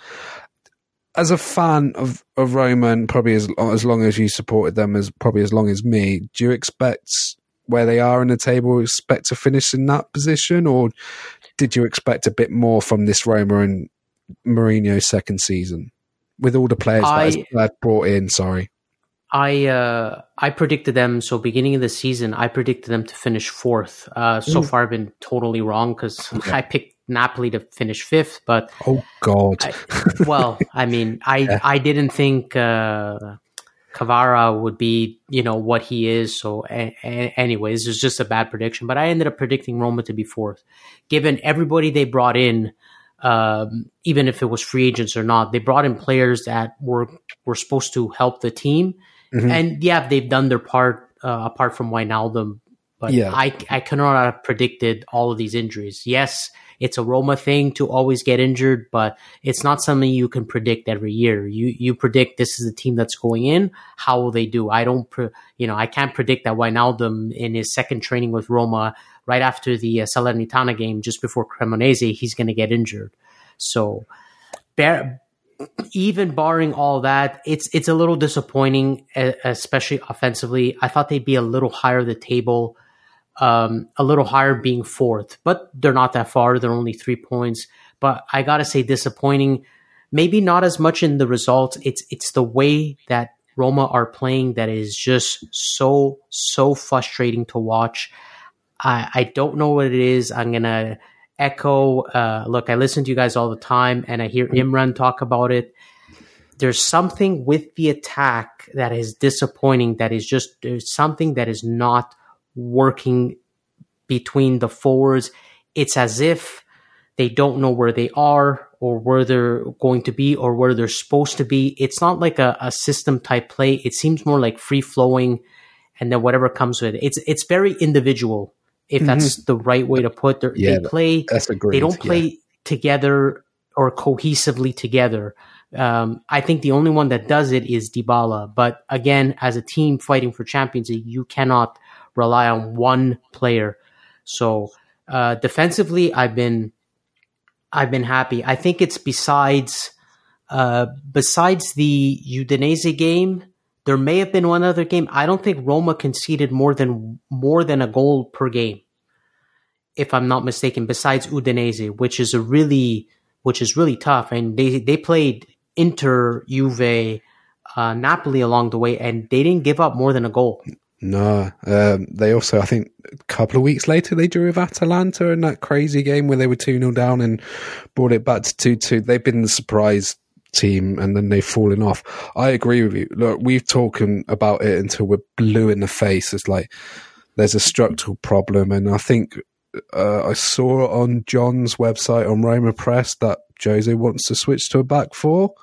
as a fan of, of Roman, probably as, as long as you supported them, as probably as long as me, do you expect where they are in the table, expect to finish in that position? Or did you expect a bit more from this Roma and Mourinho's second season with all the players I, that brought in? Sorry, I uh, I predicted them. So beginning of the season, I predicted them to finish fourth. Uh, so mm. far, I've been totally wrong because. I picked Napoli to finish fifth. But oh god, I, well, I mean, I yeah. I didn't think. Uh, Kvara would be, you know, what he is. So, a- a- anyways, it's just a bad prediction. But I ended up predicting Roma to be fourth, given everybody they brought in, um, even if it was free agents or not. They brought in players that were were supposed to help the team, mm-hmm. and yeah, they've done their part. Uh, apart from Wijnaldum, but yeah. I I cannot have predicted all of these injuries. Yes, it's a Roma thing to always get injured, but it's not something you can predict every year. You you predict this is the team that's going in. How will they do? I don't, pre- you know, I can't predict that Wijnaldum in his second training with Roma right after the uh, Salernitana game, just before Cremonese, he's going to get injured. So, bear, even barring all that, it's it's a little disappointing, especially offensively. I thought they'd be a little higher the table um, a little higher being fourth, but they're not that far. They're only three points. But I gotta say, disappointing. Maybe not as much in the results. It's it's the way that Roma are playing that is just so so frustrating to watch. I I don't know what it is. I'm gonna echo. Uh, look, I listen to you guys all the time, and I hear Imran talk about it. There's something with the attack that is disappointing. That is just something that is not working between the forwards. It's as if they don't know where they are or where they're going to be or where they're supposed to be. It's not like a, a system type play. It seems more like free flowing and then whatever comes with it. It's it's very individual, if mm-hmm. that's the right way to put it. Yeah, they play that's agreed. they don't play yeah. together or cohesively together. Um, I think the only one that does it is Dybala. But again, as a team fighting for Champions League, you cannot rely on one player. So uh, defensively, I've been I've been happy. I think it's besides uh, besides the Udinese game. There may have been one other game. I don't think Roma conceded more than more than a goal per game, if I'm not mistaken. Besides Udinese, which is a really which is really tough, and they they played Inter, Juve, uh, Napoli along the way, and they didn't give up more than a goal. No, um, they also, I think, a couple of weeks later, they drew with Atalanta in that crazy game where they were 2 0 down and brought it back to 2 2. They've been the surprise team and then they've fallen off. I agree with you. Look, we've talked about it until we're blue in the face. It's like there's a structural problem. And I think uh, I saw on John's website on Roma Press that Jose wants to switch to a back four,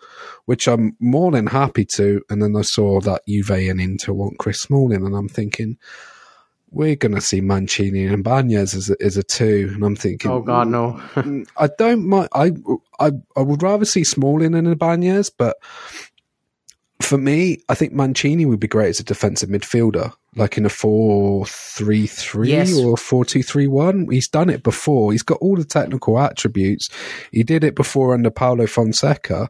which I'm more than happy to. And then I saw that Juve and Inter want Chris Smalling, and I'm thinking, we're going to see Mancini and Ibanez as a, as a two, and I'm thinking, oh god, no. Mm, I don't mind. I, I I would rather see Smalling and Ibanez, but for me, I think Mancini would be great as a defensive midfielder, like in a four-three-three yes. or four-two-three-one. He's done it before. He's got all the technical attributes. He did it before under Paulo Fonseca.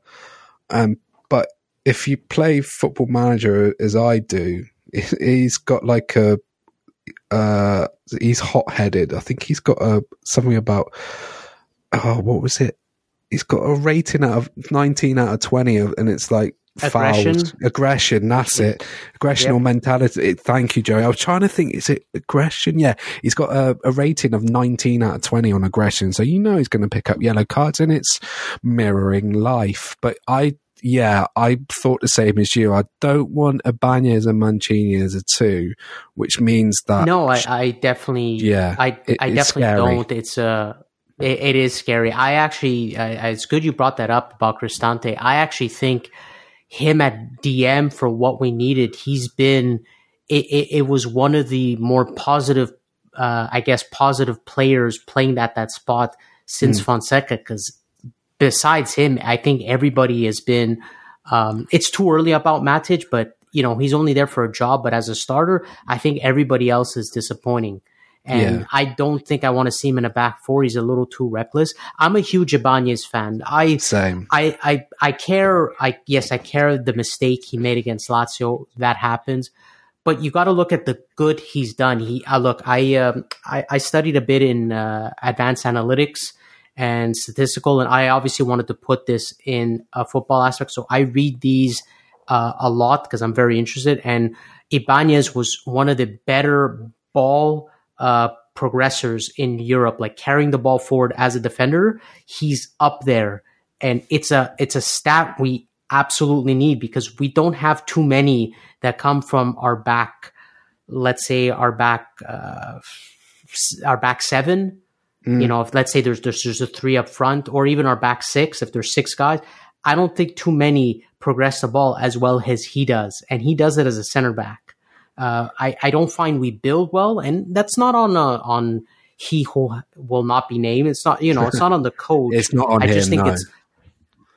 Um, but if you play Football Manager as I do, he's got like a uh, he's hot headed. I think he's got a something about oh, what was it? He's got a rating out of nineteen out of twenty, and it's like aggression. Fouls, aggression. That's it. Aggression yep. or mentality. Thank you, Joey. I was trying to think. Is it aggression? Yeah, he's got a, a rating of nineteen out of twenty on aggression, so you know he's going to pick up yellow cards, and it's mirroring life. But I yeah, I thought the same as you. I don't want Ibanez and Mancini as a two, which means that no, I, I definitely yeah, I it, I definitely scary. don't. It's a uh, it, it is scary. I actually, I, it's good you brought that up about Cristante. I actually think him at DM for what we needed. He's been. It, it, it was one of the more positive, uh, I guess, positive players playing at that spot since mm. Fonseca because besides him, I think everybody has been. Um, it's too early about Matic, but you know he's only there for a job. But as a starter, I think everybody else is disappointing. And yeah. I don't think I want to see him in a back four. He's a little too reckless. I'm a huge Ibanez fan. I same. I I I care. I yes, I care the mistake he made against Lazio. That happens. But you got to look at the good he's done. He uh, look. I, um, I I studied a bit in uh, advanced analytics and statistical. And I obviously wanted to put this in a football aspect. So I read these uh, a lot because I'm very interested. And Ibanez was one of the better ball uh, progressors in Europe, like carrying the ball forward as a defender. He's up there. And it's a it's a stat we absolutely need because we don't have too many that come from our back, let's say our back uh, our back seven Mm. You know, if let's say there's, there's there's a three up front, or even our back six, if there's six guys, I don't think too many progress the ball as well as he does, and he does it as a center back. Uh, I I don't find we build well, and that's not on uh, on he who will not be named. It's not you know it's not on the coach. it's not on I just think no. it's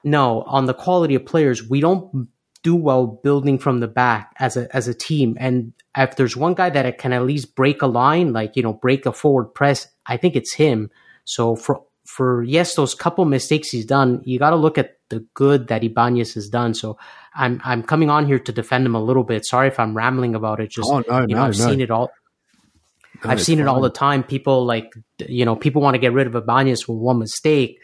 no on the quality of players. We don't do well building from the back as a as a team. And if there's one guy that can at least break a line, like you know, break a forward press, I think it's him. So for for yes, those couple mistakes he's done, you got to look at the good that Ibanez has done. So I'm I'm coming on here to defend him a little bit. Sorry if I'm rambling about it. Just oh, no, you know, no, I've no. seen it all. I've seen it all the time. People like you know people want to get rid of Ibanez for one mistake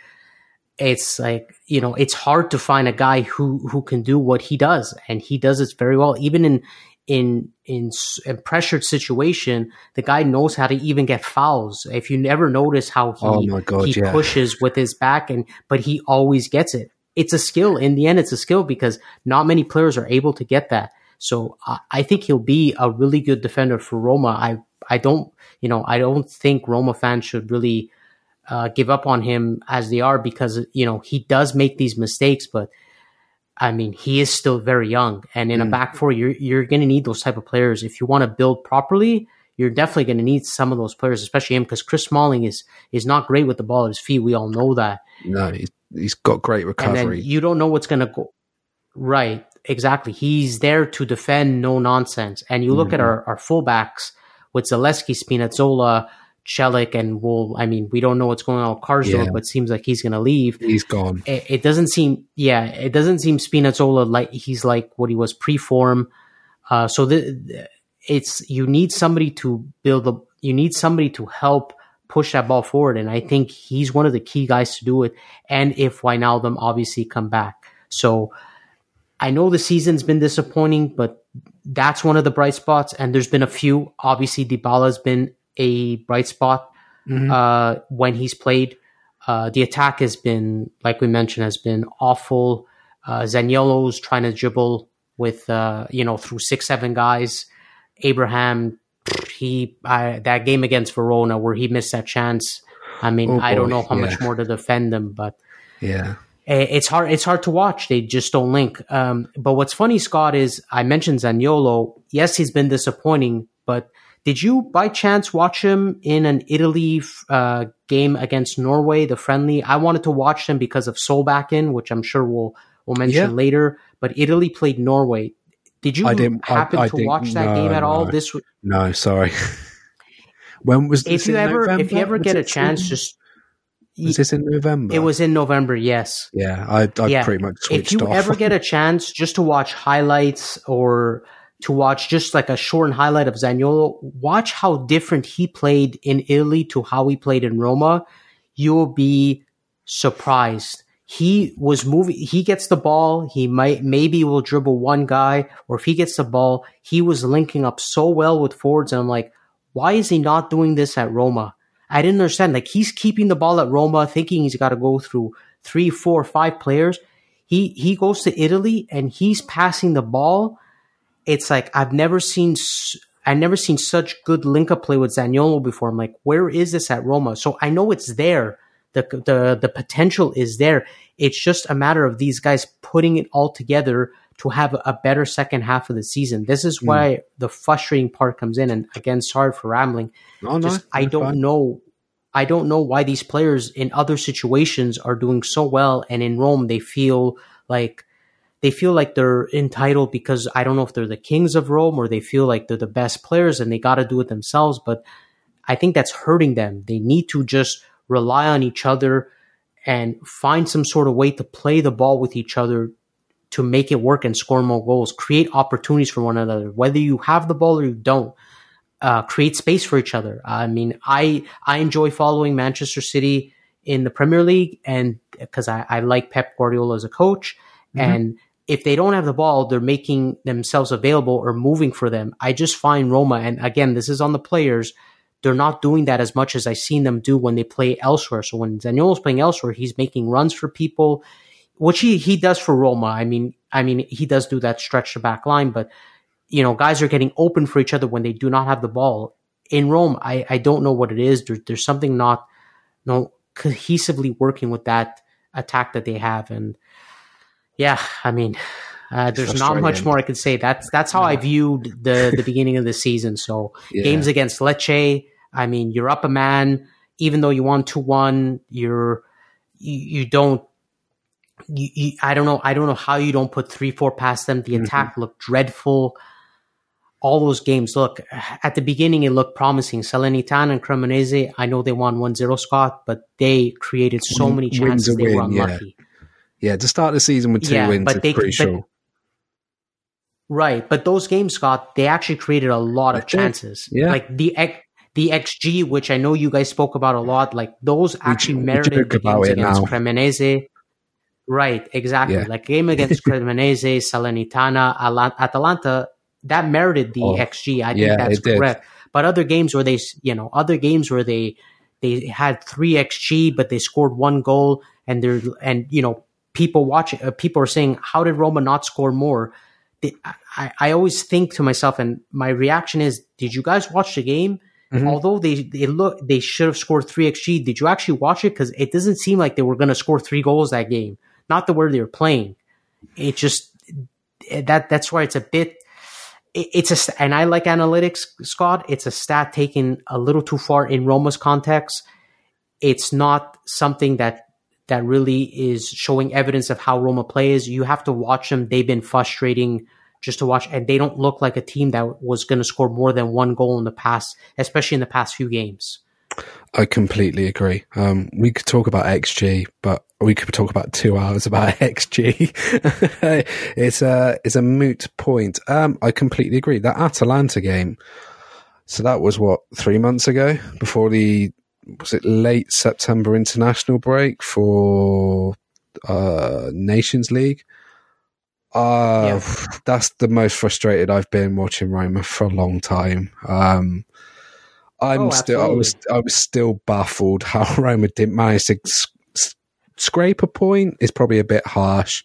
it's like you know it's hard to find a guy who who can do what he does and he does it very well even in in in a pressured situation the guy knows how to even get fouls if you never notice how he oh God, he yeah. pushes with his back and but he always gets it it's a skill in the end it's a skill because not many players are able to get that so uh, i think he'll be a really good defender for roma i i don't you know i don't think roma fans should really uh, give up on him as they are because you know he does make these mistakes, but I mean he is still very young, and in mm. a back four, you're you're going to need those type of players if you want to build properly. You're definitely going to need some of those players, especially him, because Chris Smalling is is not great with the ball at his feet. We all know that. No, he's, he's got great recovery. you don't know what's going to go right. Exactly. He's there to defend, no nonsense. And you look mm-hmm. at our, our fullbacks with Zalewski, Spinazzola, Celik and will I mean we don't know what's going on with Karsdorp, yeah. but seems like he's going to leave. He's gone. It, it, doesn't seem yeah, it doesn't seem Spinazzola like he's like what he was pre-form. Uh, so the, it's you need somebody to build a you need somebody to help push that ball forward, and I think he's one of the key guys to do it. And if Wijnaldum obviously come back, so I know the season's been disappointing, but that's one of the bright spots. And there's been a few. Obviously, Dybala's been a bright spot mm-hmm. uh, when he's played. Uh, the attack has been, like we mentioned, has been awful. Uh, Zaniolo's trying to dribble with, uh, you know, through six, seven guys. Abraham, he that game against Verona where he missed that chance. I mean, oh I don't know how yeah. much more to defend them, but yeah, it's hard. It's hard to watch. They just don't link. Um, but what's funny, Scott, is I mentioned Zaniolo. Yes, he's been disappointing, but did you by chance watch him in an Italy uh, game against Norway, the friendly? I wanted to watch him because of Solbakken, which I'm sure we'll we'll mention yeah. later. But Italy played Norway. Did you I didn't, happen I, I to watch that no, game at all? This no, sorry. when was if you ever November? if you ever was get a chance, in, just was this in November? It was in November. Yes. Yeah, I I yeah. pretty much switched. If you off. ever get a chance, just to watch highlights or to watch just like a short highlight of Zaniolo, watch how different he played in Italy to how he played in Roma. You'll be surprised he was moving he gets the ball he might maybe will dribble one guy or if he gets the ball he was linking up so well with forwards and i'm like why is he not doing this at roma i didn't understand like he's keeping the ball at roma thinking he's got to go through three four five players he he goes to italy and he's passing the ball it's like i've never seen I've never seen such good link up play with Zaniolo before. I'm like, where is this at Roma? So I know it's there, the, the, the potential is there. It's just a matter of these guys putting it all together to have a better second half of the season. This is hmm. why mm. the frustrating part comes in. And again, sorry for rambling. Oh, just, no, I don't fine. know. I don't know why these players in other situations are doing so well, and in Rome they feel like they feel like they're entitled because I don't know if they're the kings of Rome or they feel like they're the best players and they got to do it themselves. But I think that's hurting them. They need to just rely on each other and find some sort of way to play the ball with each other to make it work and score more goals, create opportunities for one another, whether you have the ball or you don't. Uh, create space for each other. I mean, I I enjoy following Manchester City in the Premier League, and because I, I like Pep Guardiola as a coach, mm-hmm. and if they don't have the ball, they're making themselves available or moving for them. I just find Roma, and again, this is on the players they're not doing that as much as I've seen them do when they play elsewhere. So when Zaniolo's playing elsewhere, he's making runs for people, which he, he does for Roma. I mean, I mean, he does do that stretch the back line, but you know, guys are getting open for each other when they do not have the ball. In Rome, I, I don't know what it is. There, there's something not, no, cohesively working with that attack that they have. And yeah, I mean, uh, there's not much more I could say. That's that's how yeah. I viewed the the beginning of the season. So yeah. games against Lecce, I mean, you're up a man, even though you won two one. You're you, you don't. You, you, I don't know. I don't know how you don't put three, four past them. The mm-hmm. attack looked dreadful. All those games look at the beginning. It looked promising. Salernitana and Cremonese. I know they won 1-0, Scott, but they created so many chances. They were unlucky. Yeah. yeah. to start the season with two yeah, wins but they, crucial. But, Right, but those games, Scott, they actually created a lot of chances. Yeah. Like the the XG, which I know you guys spoke about a lot, like those actually we, merited the games against now. Cremonese. Right, exactly. Yeah. Like game against Cremonese, Salernitana, Atalanta, that merited the oh, XG. I think yeah, that's correct. But other games where they, you know, other games where they they had three XG, but they scored one goal, and they're and you know people watching, uh, people are saying, how did Roma not score more? I, I always think to myself, and my reaction is, did you guys watch the game? Mm-hmm. Although they they look they should have scored three xg, did you actually watch it? Because it doesn't seem like they were going to score three goals that game. Not the way they were playing. It just that that's why it's a bit. It, it's a and I like analytics, Scott. It's a stat taken a little too far in Roma's context. It's not something that that really is showing evidence of how Roma plays. You have to watch them. They've been frustrating just to watch, and they don't look like a team that was going to score more than one goal in the past, especially in the past few games. I completely agree. Um, we could talk about XG, but we could talk about two hours about XG. it's a it's a moot point. Um, I completely agree. That Atalanta game. So that was what three months ago before the was it late September international break for uh, Nations League. Uh, yeah. That's the most frustrated I've been watching Roma for a long time. Um, I'm oh, still, I was, I was still baffled how Roma didn't manage to scrape a point. Is probably a bit harsh.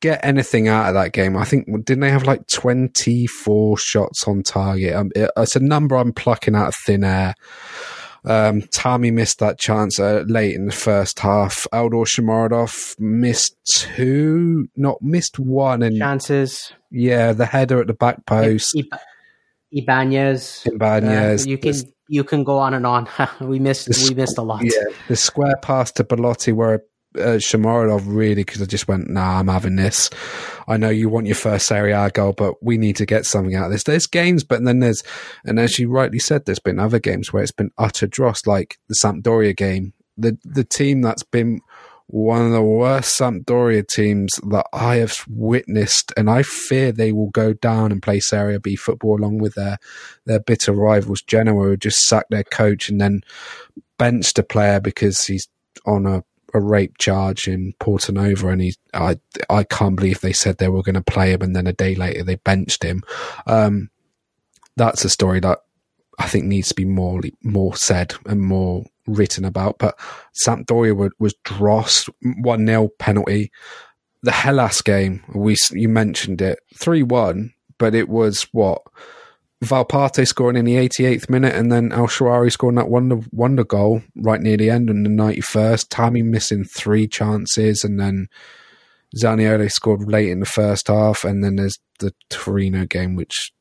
Get anything out of that game? I think didn't they have like 24 shots on target? Um, it, it's a number I'm plucking out of thin air. Um, Tammy missed that chance uh, late in the first half. Eldor Shomurodov missed two, not missed one. And chances. Yeah, the header at the back post. Ibanez. Ibanez. Uh, you can you can go on and on. we missed we missed a lot. Yeah, the square pass to Belotti where uh, really because I just went, nah, I'm having this. I know you want your first Serie A goal, but we need to get something out of this. There's games, but then there's, and as you rightly said, there's been other games where it's been utter dross, like the Sampdoria game. The the team that's been one of the worst Sampdoria teams that I have witnessed, and I fear they will go down and play Serie B football along with their their bitter rivals Genoa, who just sacked their coach and then benched a player because he's on a a rape charge in Portanova, and he, I, I can't believe they said they were going to play him, and then a day later they benched him. Um, that's a story that I think needs to be more, more said and more written about. But Sampdoria was, was dross, one 0 penalty. The Hellas game, we you mentioned it, three one, but it was what Volpato scoring in the 88th minute and then El Shaarawy scoring that wonder wonder goal right near the end in the 91st. Tammy missing three chances and then Zaniolo scored late in the first half. And then there's the Torino game, which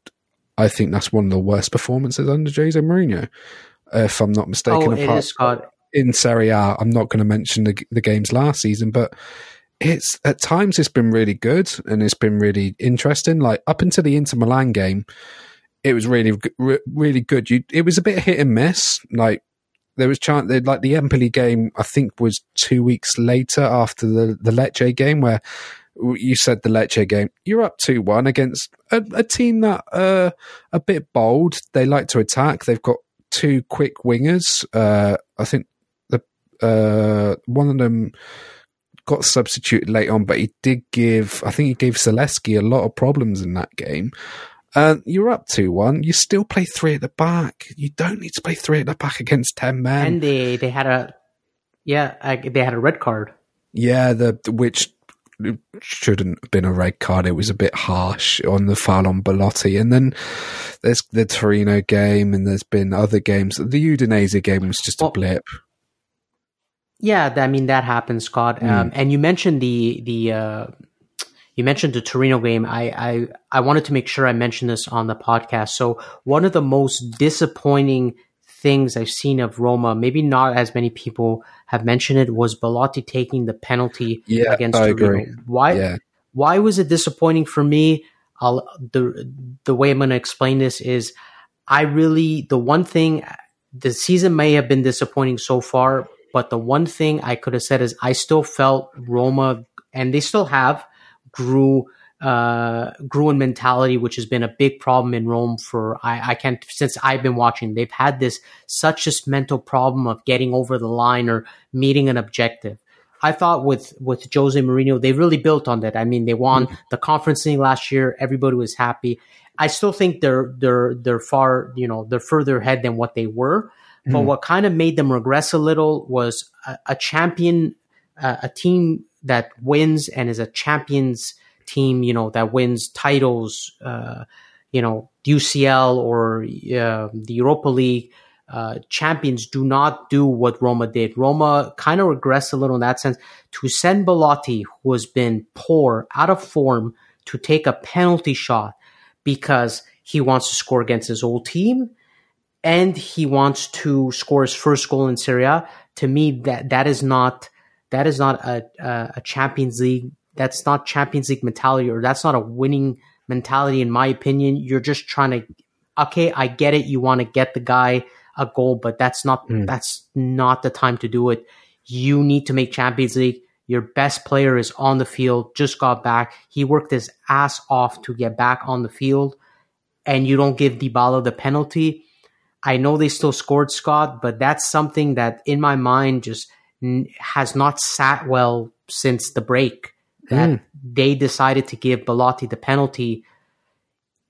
I think that's one of the worst performances under Jose Mourinho, if I'm not mistaken. Oh, apart, Scott. In Serie A, I'm not going to mention the, the games last season, but it's at times it's been really good and it's been really interesting. Like up until the Inter Milan game, it was really really good. You, it was a bit hit and miss. Like there was chance like the Empoli game. I think was two weeks later after the the Lecce game where you said the Lecce game. You're up two one against a, a, team that uh a bit bold. They like to attack. They've got two quick wingers. Uh, I think the uh one of them got substituted late on, but he did give. I think he gave Zalewski a lot of problems in that game. Uh, you're up 2 1. You still play three at the back. You don't need to play three at the back against 10 men. And they, they had a, yeah, they had a red card. Yeah, the which shouldn't have been a red card. It was a bit harsh on the foul on Belotti. And then there's the Torino game, and there's been other games. The Udinese game was just well, a blip. Yeah, I mean that happens, Scott. Mm. Um, and you mentioned the the uh, you mentioned the Torino game. I, I, I wanted to make sure I mentioned this on the podcast. So one of the most disappointing things I've seen of Roma, maybe not as many people have mentioned it, was Belotti taking the penalty yeah, against I Torino. Agree. Why? Yeah. Why was it disappointing for me? I'll, the the way I'm going to explain this is, I really the one thing the season may have been disappointing so far, but the one thing I could have said is I still felt Roma, and they still have grew uh, Gruen mentality, which has been a big problem in Rome for I, I can't since I've been watching. They've had this such this mental problem of getting over the line or meeting an objective. I thought with with Jose Mourinho, they really built on that. I mean, they won mm-hmm. the conference league last year. Everybody was happy. I still think they're they're they're far you know they're further ahead than what they were. Mm-hmm. But what kind of made them regress a little was a, a champion, uh, a team that wins and is a champions team, you know, that wins titles, uh, you know, UCL or uh, the Europa League uh, champions do not do what Roma did. Roma kind of regressed a little in that sense. To send Belotti, who has been poor, out of form, to take a penalty shot because he wants to score against his old team and he wants to score his first goal in Serie A. To me, that that is not that is not a, a, Champions League. That's not Champions League mentality, or that's not a winning mentality, in my opinion. You're just trying to, okay, I get it. You want to get the guy a goal, but that's not mm. that's not the time to do it. You need to make Champions League. Your best player is on the field, just got back. He worked his ass off to get back on the field, and you don't give Dybala the penalty. I know they still scored Scott, but that's something that in my mind just has not sat well since the break. that mm. they decided to give Belotti the penalty.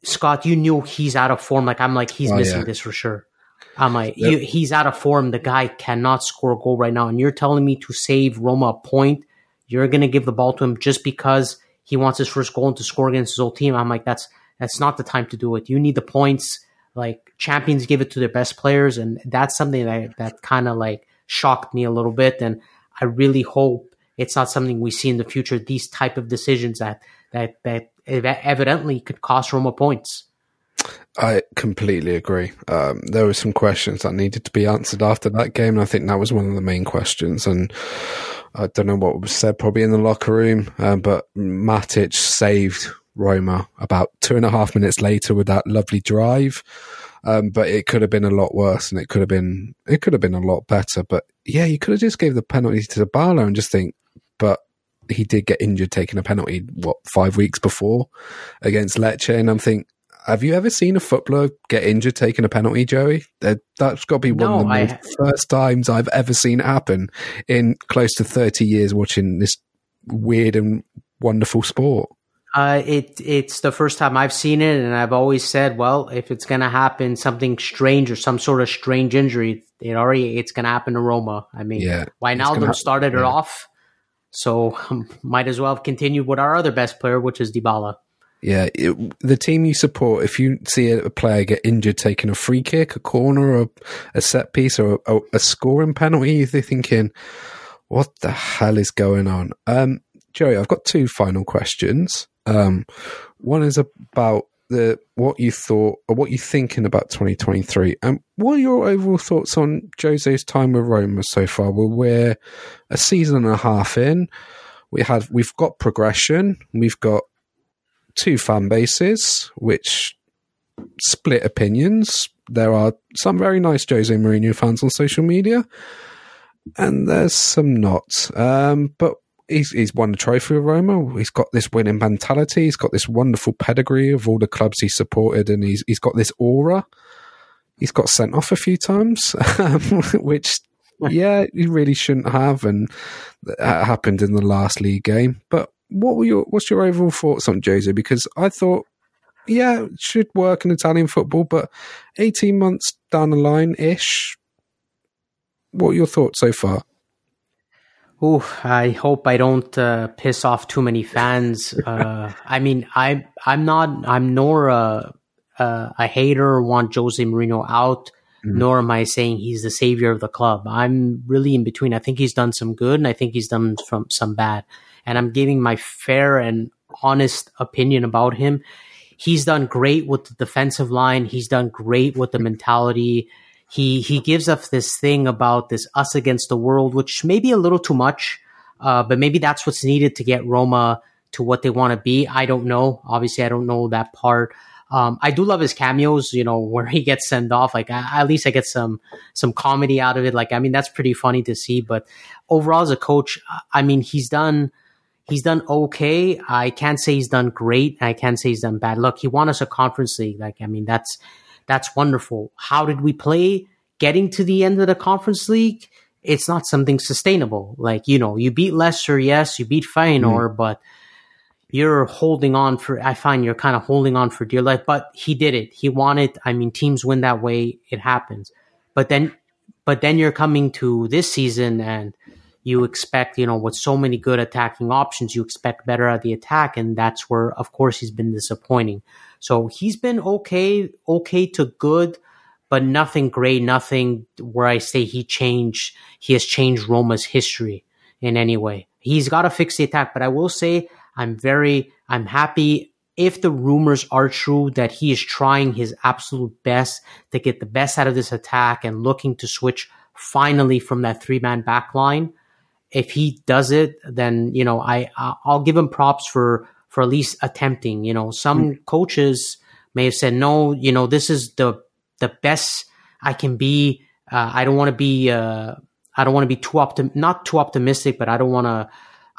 Scott, you knew he's out of form. Like I'm like he's oh, missing yeah. this for sure. I'm like yep. he's out of form. The guy cannot score a goal right now, and you're telling me to save Roma a point. You're gonna give the ball to him just because he wants his first goal and to score against his old team. I'm like that's that's not the time to do it. You need the points. Like champions give it to their best players, and that's something that that kind of like shocked me a little bit. And I really hope it's not something we see in the future. These type of decisions that that that evidently could cost Roma points. I completely agree. Um, there were some questions that needed to be answered after that game, and I think that was one of the main questions. And I don't know what was said probably in the locker room, um, but Matic saved Roma about two and a half minutes later with that lovely drive. Um, but it could have been a lot worse, and it could have been it could have been a lot better. But yeah, you could have just gave the penalty to Dybala and just think, but he did get injured taking a penalty what five weeks before against Lecce, and I'm thinking. Have you ever seen a footballer get injured taking a penalty, Joey? That, has got to be one no, of the I, first times I've ever seen it happen in close to 30 years watching this weird and wonderful sport. Uh, it it's the first time I've seen it, and I've always said, well, if it's gonna happen, something strange or some sort of strange injury, it already it's gonna happen to Roma. I mean, yeah, Wijnaldum started yeah. it off, so um, might as well have continued with our other best player, which is Dybala. Yeah, it, the team you support, if you see a player get injured taking a free kick, a corner, or a set piece, or a, a scoring penalty, you're thinking, what the hell is going on? Um, Joey, I've got two final questions. Um, one is about the what you thought or what you're thinking about 2023, and what are your overall thoughts on Jose's time with Roma so far? Well, we're a season and a half in. We have we've got progression. We've got two fan bases which split opinions. There are some very nice Jose Mourinho fans on social media, and there's some not. Um, but he's he's won the trophy Roma. He's got this winning mentality. He's got this wonderful pedigree of all the clubs he's supported, and he's he's got this aura. He's got sent off a few times, um, which yeah, he really shouldn't have, and that happened in the last league game. But what were your what's your overall thoughts on Jose? Because I thought, yeah, it should work in Italian football, but eighteen months down the line ish. What are your thoughts so far? Ooh, I hope I don't uh, piss off too many fans. Uh, I mean, I I'm not I'm nor a a, a hater or want Jose Mourinho out, mm. nor am I saying he's the savior of the club. I'm really in between. I think he's done some good, and I think he's done from some bad. And I'm giving my fair and honest opinion about him. He's done great with the defensive line. He's done great with the mentality he he gives us this thing about this us against the world, which may be a little too much, uh, but maybe that's what's needed to get Roma to what they want to be. I don't know. Obviously, I don't know that part. Um, I do love his cameos, you know, where he gets sent off. Like I, at least I get some some comedy out of it. Like I mean, that's pretty funny to see. But overall, as a coach, I mean, he's done he's done okay. I can't say he's done great. I can't say he's done bad. Look, he won us a conference league. Like I mean, that's that's wonderful. How did we play? Getting to the end of the conference league, it's not something sustainable. Like, you know, you beat Leicester, yes, you beat Feyenoord, mm. but you're holding on for, I find you're kind of holding on for dear life, but he did it. He won it. I mean, teams win that way. It happens. But then, but then you're coming to this season and you expect, you know, with so many good attacking options, you expect better at the attack. And that's where, of course, he's been disappointing. So he's been okay, okay to good, but nothing great, nothing where I say he changed, he has changed Roma's history in any way. He's got to fix the attack, but I will say I'm very, I'm happy if the rumors are true that he is trying his absolute best to get the best out of this attack and looking to switch finally from that three man back line. If he does it, then, you know, I, I'll give him props for for at least attempting. You know, some mm. coaches may have said, no, you know, this is the the best I can be. Uh, I don't want to be. Uh, I don't want to be too optim not too optimistic, but I don't want to.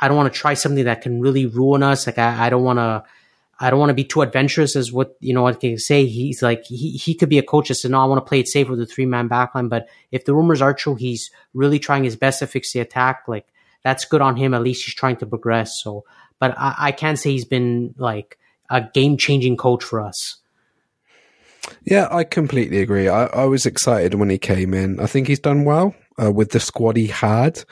I don't want to try something that can really ruin us. Like I, I don't want to. I don't want to be too adventurous as what you know I can say. He's like he he could be a coach that said, No, I want to play it safe with a three man backline. But if the rumors are true, he's really trying his best to fix the attack. Like that's good on him. At least he's trying to progress. So but I, I can't say he's been like a game changing coach for us. Yeah, I completely agree. I, I, was excited when he came in. I think he's done well uh, with the squad he had.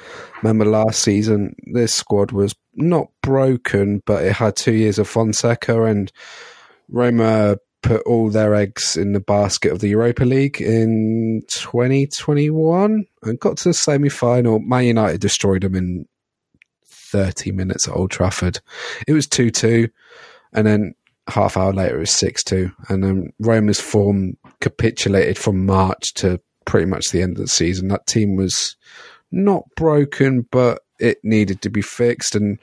Remember last season, this squad was not broken, but it had two years of Fonseca and Roma put all their eggs in the basket of the Europa League in 2021 and got to the semi final. Man United destroyed them in 30 minutes at Old Trafford. It was 2 2, and then half hour later it was 6 2. And then Roma's form capitulated from March to pretty much the end of the season. That team was not broken, but it needed to be fixed. And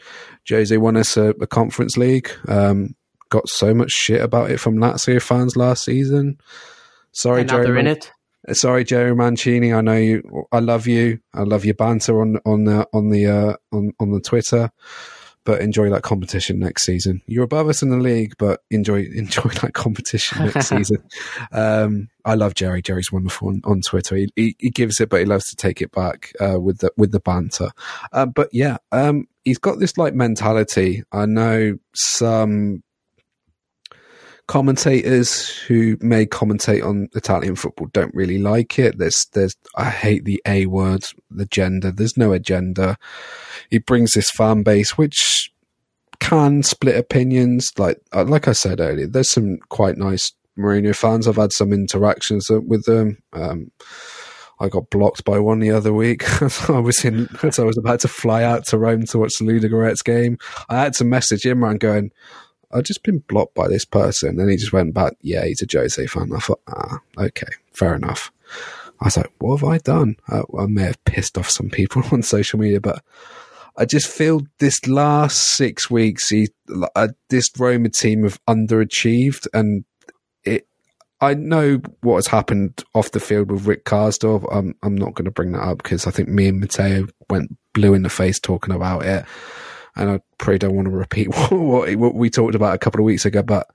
Jose won us a, a Conference League. Um, got so much shit about it from Lazio fans last season. Sorry, and Jerry. in it. Sorry, Jerry Mancini. I know you. I love you. I love your banter on on the on the uh, on on the Twitter. But enjoy that competition next season. You're above us in the league, but enjoy enjoy that competition next season. Um, I love Jerry. Jerry's wonderful on, on Twitter. He, he, he, gives it, but he loves to take it back uh, with the with the banter. Uh, but yeah, um, he's got this like mentality. I know some commentators who may commentate on Italian football don't really like it. There's, there's, I hate the A word, the gender. There's no agenda. He brings this fan base, which can split opinions. Like, uh, like I said earlier, there's some quite nice Mourinho fans. I've had some interactions with them. Um, I got blocked by one the other week. I was in, as I was about to fly out to Rome to watch the Ludogorets game. I had to message Imran going, I've just been blocked by this person. And he just went back, yeah, he's a Jose fan. I thought, ah, okay, fair enough. I was like, what have I done? I, I may have pissed off some people on social media, but I just feel this last six weeks, he, uh, this Roma team have underachieved. And it, I know what has happened off the field with Rick Karsdorp. I'm, I'm not going to bring that up because I think me and Matteo went blue in the face talking about it and I probably don't want to repeat what, what, we talked about a couple of weeks ago, but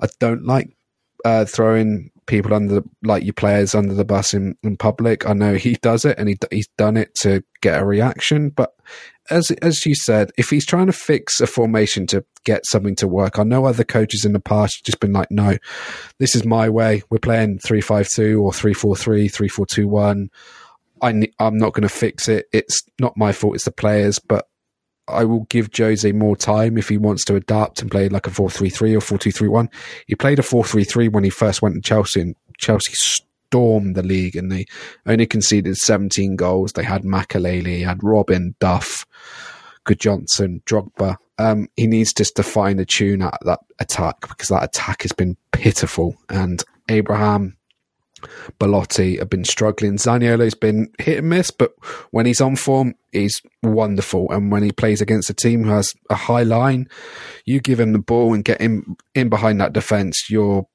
I don't like uh, throwing people under like your players under the bus in, in public. I know he does it and he he's done it to get a reaction, but as as you said, if he's trying to fix a formation to get something to work, I know other coaches in the past have just been like, no, this is my way. We're playing three five two or three four three, three four two one. I I'm not going to fix it. It's not my fault. It's the players, but I will give Jose more time if he wants to adapt and play like a 4 3 3 or 4 2 3 1. He played a 4 3 3 when he first went to Chelsea, and Chelsea stormed the league and they only conceded 17 goals. They had Makelele, had Robben, Duff, Gudjohnsen, Drogba. Um, he needs just to find a tune at that attack because that attack has been pitiful. And Abraham Belotti have been struggling. Zaniolo's been hit and miss, but when he's on form, he's wonderful. And when he plays against a team who has a high line, you give him the ball and get him in behind that defence, you're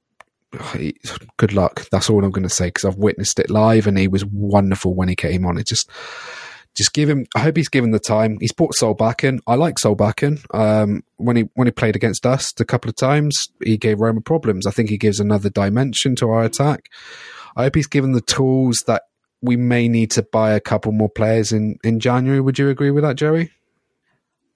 good luck. That's all I'm going to say because I've witnessed it live and he was wonderful when he came on. It just, just give him. I hope he's given the time. He's brought Solbakken. I like Solbakken. Um, when he when he played against us a couple of times, he gave Roma problems. I think he gives another dimension to our attack. I hope he's given the tools that we may need to buy a couple more players in in January. Would you agree with that, Jerry?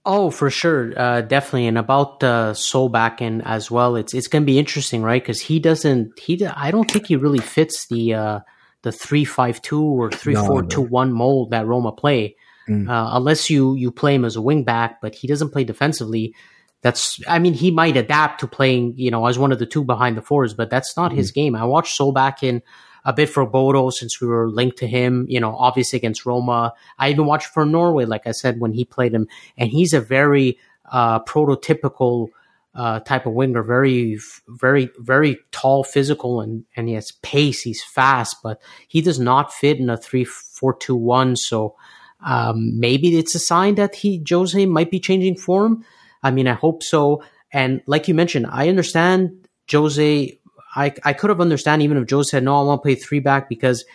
Oh, for sure, uh, definitely. And about uh, Solbakken as well, it's it's going to be interesting, right? Because he doesn't. He I don't think he really fits the uh, the three five two or three four two one mold that Roma play. Mm. Uh, unless you you play him as a wing back, but he doesn't play defensively. That's I mean he might adapt to playing you know as one of the two behind the fours, but that's not mm. his game. I watched Solbakken a bit for Bodo since we were linked to him, you know, obviously against Roma. I even watched for Norway, like I said, when he played him. And he's a very uh, prototypical uh, type of winger, very, very, very tall, physical, and, and he has pace. He's fast, but he does not fit in a 3 4 2 1. So um, maybe it's a sign that he, Jose, might be changing form. I mean, I hope so. And like you mentioned, I understand Jose I, I could have understand even if Jose said, no, I want to play three back because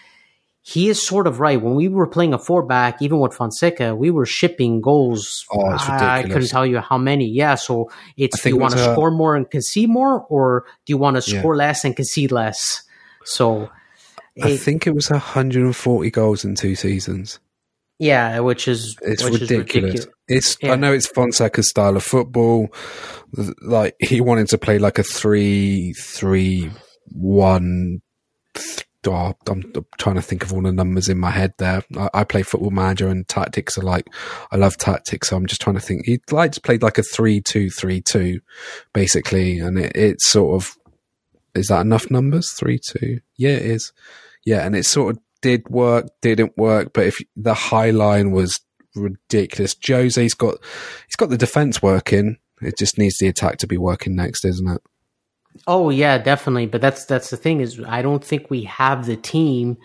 he is sort of right. When we were playing a four back, even with Fonseca, we were shipping goals. Oh, it's ridiculous. I couldn't tell you how many. Yeah. So it's do you want to uh, score more and concede more, or do you want to yeah. score less and concede less? So I think it was 140 goals in two seasons. Yeah, which is it's which ridiculous. Is ridiculous. It's yeah. I know it's Fonseca's style of football. Like he wanted to play like a three three one. Th- oh, I'm, trying to think of all the numbers in my head there. I, I, play football manager and tactics are like I love tactics. So I'm just trying to think. He likes played like a three two three two, basically, and it, it's sort of is that enough numbers? Three two. Yeah, it is. Yeah, and it sort of did work, didn't work, but if the high line was ridiculous, Jose's got he's got the defense working. It just needs the attack to be working next, isn't it? Oh yeah, definitely. But that's that's the thing is I don't think we have the team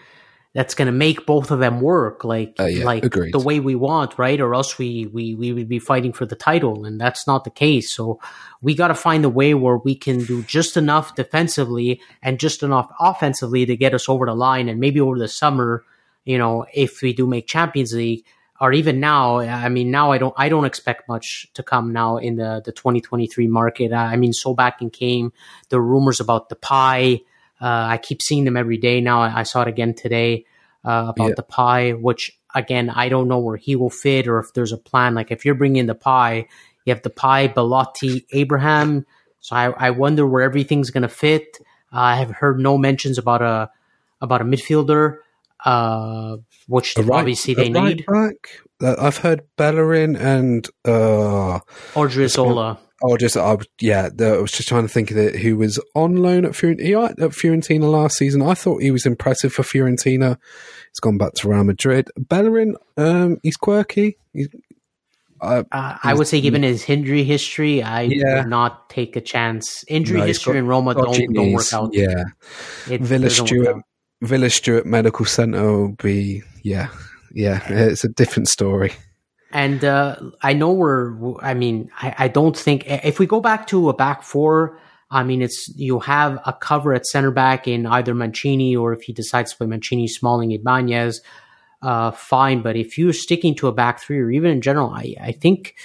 that's going to make both of them work like uh, yeah, like agreed. the way we want, right? Or else we we we would be fighting for the title, and that's not the case. So we got to find a way where we can do just enough defensively and just enough offensively to get us over the line, and maybe over the summer, you know, if we do make Champions League. Or even now, I mean, now I don't, I don't expect much to come now in the, the 2023 market. I mean, Solbakken came, the rumors about Depay, uh, I keep seeing them every day now. I, I saw it again today uh, about yeah. pie, which again I don't know where he will fit or if there's a plan. Like if you're bringing Depay you have Depay Belotti, Abraham. So I, I wonder where everything's going to fit. Uh, I have heard no mentions about a about a midfielder, uh, which right, obviously they right need. Back. Uh, I've heard Bellerin and uh, Odriozola. Oh, just I yeah. The, I was just trying to think of it. Who was on loan at Fiorentina, at Fiorentina last season? I thought he was impressive for Fiorentina. He's gone back to Real Madrid. Bellerin, um, he's quirky. He's, uh, uh, I would say, given his injury history, I yeah. would not take a chance. Injury no, history got, in Roma don't, don't work out. Yeah, it Villa Stuart, Villa Stuart Medical Center will be yeah, yeah. It's a different story. And uh, I know we're, I mean, I, I, don't think, if we go back to a back four, I mean, it's, you have a cover at center back in either Mancini or if he decides to play Mancini, Smalling, Ibanez, uh, fine. But if you're sticking to a back three or even in general, I, I think,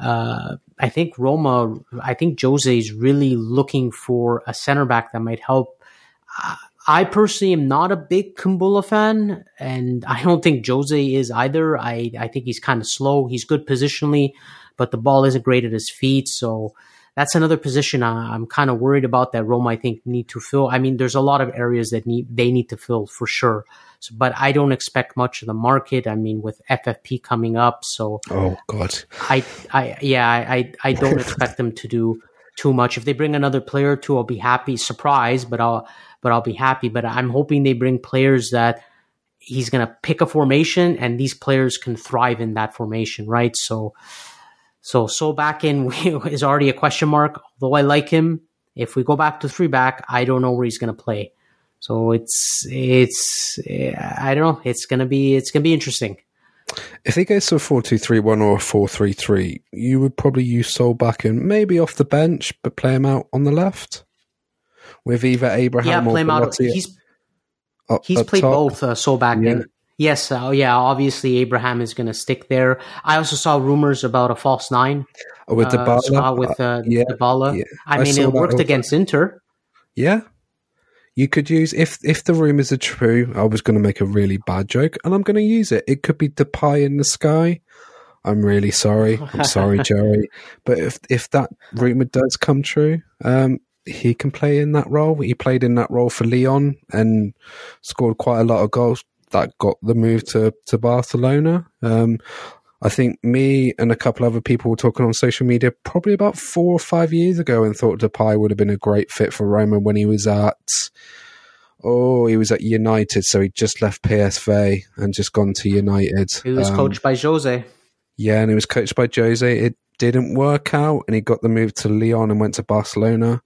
uh, I think Roma, I think Jose is really looking for a center back that might help. I personally am not a big Kumbula fan, and I don't think Jose is either. I, I think he's kind of slow. He's good positionally, but the ball isn't great at his feet. So that's another position I, am kind of worried about that Roma, I think, need to fill. I mean, there's a lot of areas that need they need to fill for sure. So, but I don't expect much of the market. I mean, with FFP coming up, so oh god, I, I yeah, I, I don't expect them to do too much. If they bring another player or two, I'll be happy, surprised, but I'll but I'll be happy. But I'm hoping they bring players that he's going to pick a formation and these players can thrive in that formation, right? So, so, Solbakken is already a question mark. Although I like him, if we go back to three back, I don't know where he's going to play. So it's, it's, I don't know. It's to be, it's to be interesting. If he goes to a 4 2 3 1 or a 4 3 3, you would probably use Solbakken maybe off the bench, but play him out on the left with either Abraham yeah, play him out. He's he's played top. both uh, Solbakken. Yeah. Yes, uh, yeah. Obviously, Abraham is going to stick there. I also saw rumors about a false nine oh, with uh, Dybala. with uh, yeah, Dybala. Yeah. I, I mean, it worked against Inter. Yeah, you could use if if the rumors are true. I was going to make a really bad joke, and I'm going to use it. It could be the pie in the sky. I'm really sorry. I'm sorry, Jerry. But if if that rumor does come true, um, he can play in that role. He played in that role for Lyon and scored quite a lot of goals that got the move to, to Barcelona. Um, I think me and a couple other people were talking on social media probably about four or five years ago and thought Depay would have been a great fit for Roma when he was at, oh, he was at United. So he just left PSV and just gone to United. He was um, coached by Jose. Yeah, and he was coached by Jose. It didn't work out and he got the move to Lyon and went to Barcelona.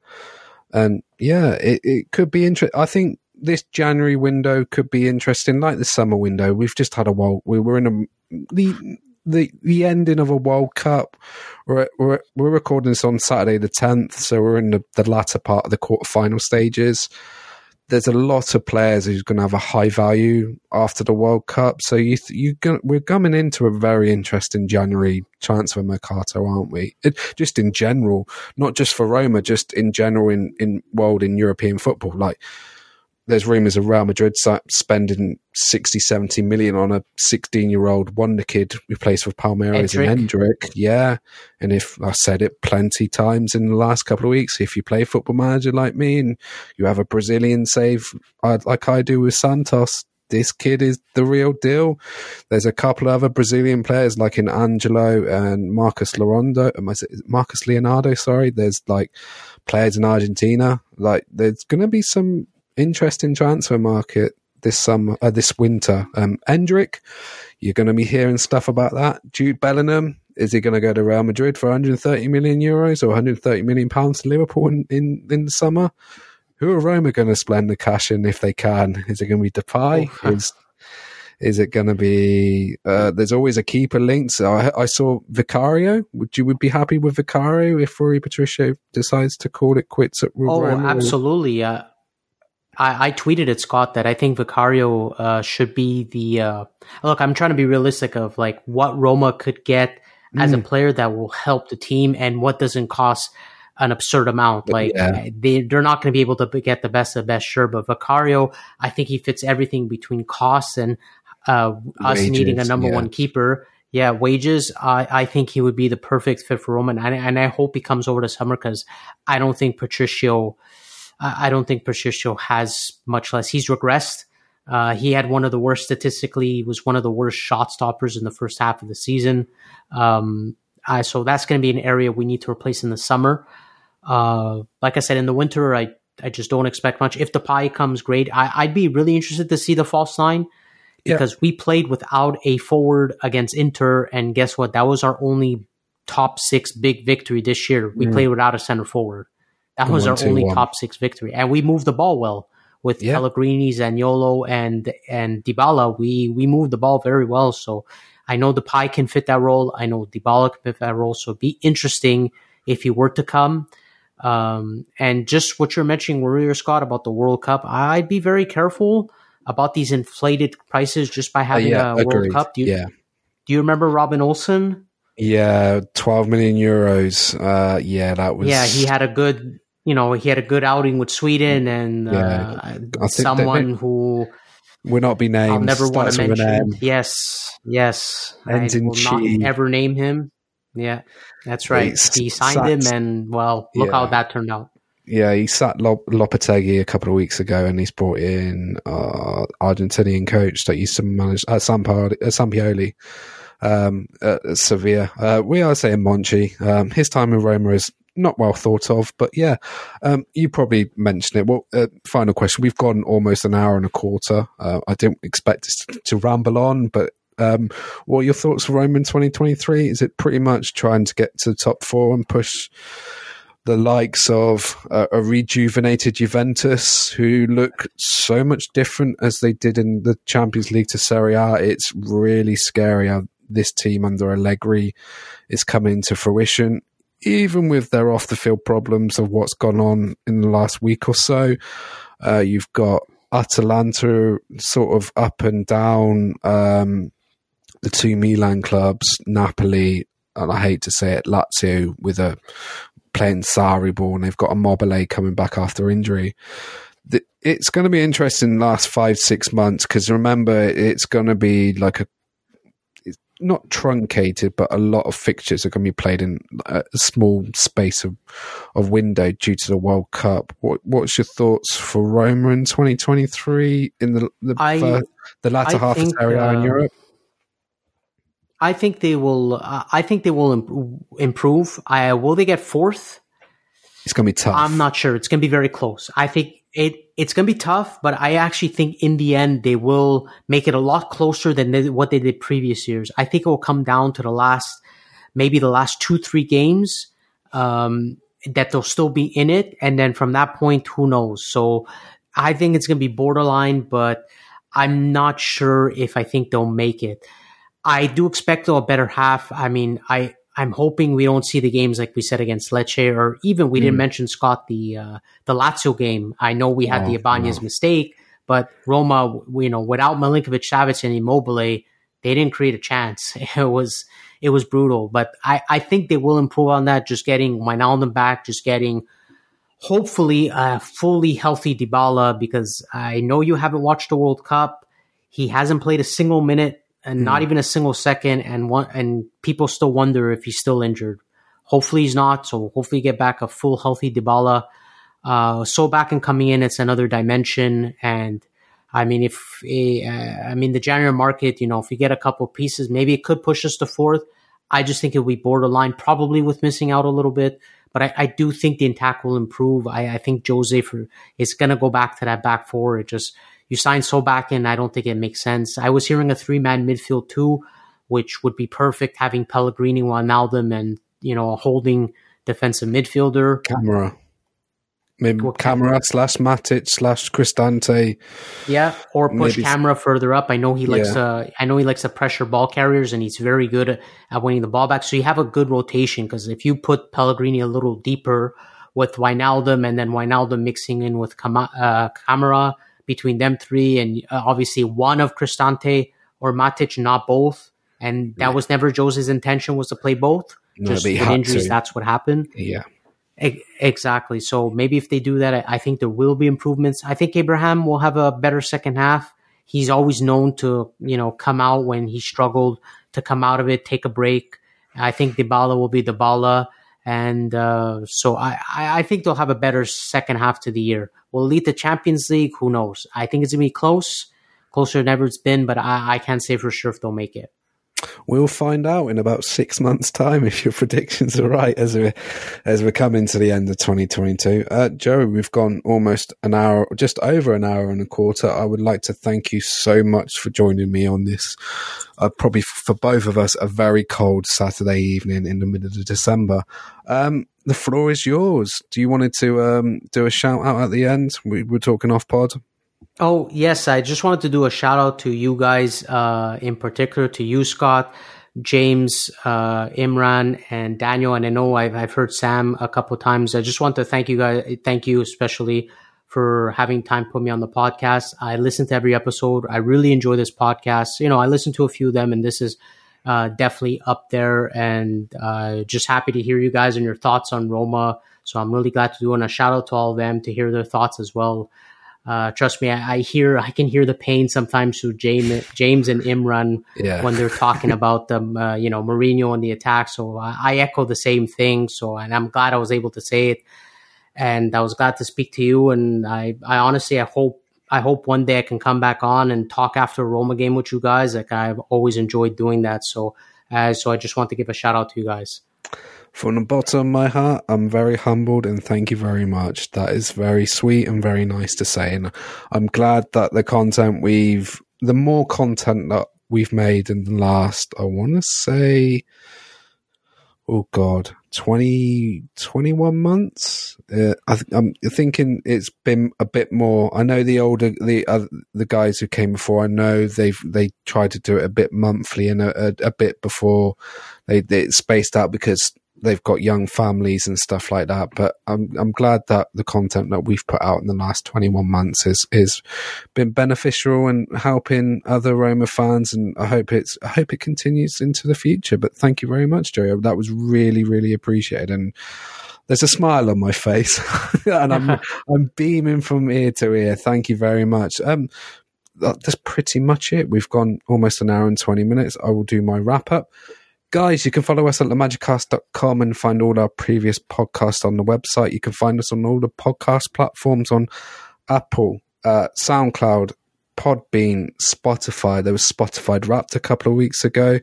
And yeah, it, it could be interesting. I think this January window could be interesting, like the summer window. We've just had a while. We were in a the the the ending of a World Cup. We're we're, we're recording this on Saturday the tenth, so we're in the, the latter part of the quarterfinal stages there's a lot of players who's going to have a high value after the World Cup. So you you we're coming into a very interesting January transfer mercato, aren't we? It, just in general, not just for Roma, just in general in in world in European football. Like there's rumours of Real Madrid spending 60, 70 million on a 16 year old wonder kid who plays for Palmeiras and Endrick. Yeah. And if I said it plenty times in the last couple of weeks, if you play football manager like me and you have a Brazilian save like I do with Santos, this kid is the real deal. There's a couple of other Brazilian players like in Angelo and Marcos Leonardo, um, Marcos Leonardo, sorry. There's like players in Argentina. Like there's going to be some interesting transfer market this summer, uh, this winter. Um, Endrick, you're going to be hearing stuff about that. Jude Bellingham, is he going to go to Real Madrid for 130 million euros or 130 million pounds to Liverpool in, in, in the summer? Who are Roma going to spend the cash in if they can? Is it going to be Depay? Oh, is is it going to be? Uh, there's always a keeper linked. So I, I, saw Vicario. Would you would be happy with Vicario if Rui Patricio decides to call it quits at Roma? Oh, absolutely. Uh, I, I, tweeted at Scot that I think Vicario uh, should be the uh, look. I'm trying to be realistic of like what Roma could get as mm. a player that will help the team and what doesn't cost an absurd amount. Like yeah. they they're not going to be able to get the best of the best. Sure, but Vicario, I think he fits everything between costs and uh, us needing a number yeah. one keeper. Yeah, wages. I, I think he would be the perfect fit for Roma, and, and I hope he comes over to summer because I don't think Patricio I don't think Patricio has much less. He's regressed. Uh, he had one of the worst statistically. He was one of the worst shot stoppers in the first half of the season. Um, uh, so that's going to be an area we need to replace in the summer. Uh, like I said, in the winter, I I just don't expect much. If Depay comes, great. I, would be really interested to see the false nine because yeah. we played without a forward against Inter, and guess what? That was our only top six big victory this year. We mm. played without a center forward. That was our only one. top six victory, and we moved the ball well with yeah. Pellegrini, Zaniolo, and and Dybala. We we moved the ball very well. So I know Depay can fit that role. I know Dybala can fit that role. So it'd be interesting if he were to come. Um, and just what you're mentioning earlier, Scot, about the World Cup, I'd be very careful about these inflated prices just by having uh, yeah, a agreed. World Cup. Do you, yeah. do you remember Robin Olsen? Yeah, 12 million euros. Uh, yeah, that was. Yeah, he had a good you know, he had a good outing with Sweden and yeah, uh, someone they, who will not be named. I'll never want to mention. Yes, yes. Ends I will not ever name him. Yeah, that's right. he signed him, and well, look yeah. how that turned out. Yeah, he sat Lop- Lopetegui a couple of weeks ago, and he's brought in uh, Argentinian coach that used to manage uh, Sampaoli, uh, Sampaoli um, at Sevilla. Uh, we are saying Monchi. Um, his time in Roma is not well thought of, but yeah, um, you probably mentioned it. Well, uh, final question. We've gone almost an hour and a quarter. Uh, I didn't expect this to, to ramble on, but um, what are your thoughts for Roma in 2023? Is it pretty much trying to get to the top four and push the likes of uh, a rejuvenated Juventus, who look so much different as they did in the Champions League to Serie A? It's really scary how this team under Allegri is coming to fruition even with their off the field problems of what's gone on in the last week or so, uh, you've got Atalanta sort of up and down. Um, the two Milan clubs, Napoli, and I hate to say it, Lazio with a playing Sarri ball, and they've got Immobile coming back after injury. It's going to be interesting last five six months because remember it's going to be like a not truncated, but a lot of fixtures are going to be played in a small space of of window due to the World Cup. What what's your thoughts for Roma in 2023 in the the, I, first, the latter I half think, of Serie A in uh, Europe? I think they will. Uh, I think they will improve. I will they get fourth? It's going to be tough. I'm not sure. It's going to be very close. I think it it's going to be tough, but I actually think in the end they will make it a lot closer than they, what they did previous years. I think it will come down to the last, maybe the last two three games um, that they'll still be in it, and then from that point, who knows? So I think it's going to be borderline, but I'm not sure if I think they'll make it. I do expect a better half. I mean, I I'm hoping we don't see the games like we said against Lecce, or even we mm. didn't hmm. mention Scot the uh, the Lazio game. I know we had oh, the Ibanez no. mistake, but Roma, you know, without Milinkovic, Savic, and Immobile, they didn't create a chance. It was it was brutal, but I I think they will improve on that. Just getting Wijnaldum back, just getting hopefully a fully healthy Dybala because I know you haven't watched the World Cup. He hasn't played a single minute and mm. not even a single second, and one and people still wonder if he's still injured. Hopefully he's not. So hopefully get back a full healthy Dybala. Uh, Solbakken coming in, it's another dimension. And I mean, if uh, I mean the January market, you know, if we get a couple pieces, maybe it could push us to fourth. I just think it'll be borderline, probably with missing out a little bit. But I, I do think the attack will improve. I, I think Jose for is going to go back to that back four. It just you sign Solbakken. I don't think it makes sense. I was hearing a three man midfield too, which would be perfect having Pellegrini, Wijnaldum, and you know a holding defensive midfielder. Camara. Maybe well, Camara slash Matic slash Cristante. Yeah, or push Maybe. Camara further up. I know he likes. Yeah. Uh, I know he likes to pressure ball carriers, and he's very good at winning the ball back. So you have a good rotation because if you put Pellegrini a little deeper with Wijnaldum, and then Wijnaldum mixing in with Cam- uh, Camara between them three, and uh, obviously one of Cristante or Matic, not both. And that yeah. was never Jose's intention was to play both. No, Just with injuries, to. that's what happened. Yeah. Exactly. So maybe if they do that, I think there will be improvements. I think Abraham will have a better second half. He's always known to, you know, come out when he struggled to come out of it, take a break. I think Dybala will be Dybala. And uh, so I, I think they'll have a better second half to the year. Will lead the Champions League? Who knows? I think it's to be close, closer than ever it's been, but I, I can't say for sure if they'll make it. We'll find out in about six months' time if your predictions are right as we as we're coming to the end of 2022. Uh, we've gone almost an hour, just over an hour and a quarter. I would like to thank you so much for joining me on this. Uh, probably for both of us, a very cold Saturday evening in the middle of December. Um, the floor is yours. Do you wanted to um, do a shout out at the end? We, we're talking off pod. Oh, yes. I just wanted to do a shout out to you guys, uh, in particular to you, Scot, James, uh, Imran, and Daniel. And I know I've, I've heard Sam a couple times. I just want to thank you guys. Thank you especially for having time put me on the podcast. I listen to every episode. I really enjoy this podcast. You know, I listen to a few of them, and this is uh, definitely up there. And uh, just happy to hear you guys and your thoughts on Roma. So I'm really glad to do. And a shout out to all of them to hear their thoughts as well. Uh, trust me, I, I, hear, I can hear the pain sometimes through James, James and Imran yeah. when they're talking about the, uh, you know, Mourinho and the attack. So I, I, echo the same thing. So, and I'm glad I was able to say it, and I was glad to speak to you. And I, I honestly, I hope, I hope one day I can come back on and talk after a Roma game with you guys. Like I've always enjoyed doing that. So, uh, so I just want to give a shout out to you guys. From the bottom of my heart, I'm very humbled and thank you very much. That is very sweet and very nice to say. And I'm glad that the content we've, the more content that we've made in the last, I want to say, oh God, 20, 21 months. Uh, I am thinking it's been a bit more. I know the older, the uh, the guys who came before, I know they've, they tried to do it a bit monthly and a, a, a bit before they, they spaced out because they've got young families and stuff like that. But I'm I'm glad that the content that we've put out in the last 21 months has is been beneficial and helping other Roma fans. And I hope it's I hope it continues into the future. But thank you very much, Joey. That was really really appreciated and. There's a smile on my face, and I'm I'm beaming from ear to ear. Thank you very much. Um, that's pretty much it. We've gone almost an hour and 20 minutes. I will do my wrap up. Guys, you can follow us at lamagicast.com and find all our previous podcasts on the website. You can find us on all the podcast platforms on Apple, uh, SoundCloud, Podbean, Spotify. There was Spotify wrapped a couple of weeks ago.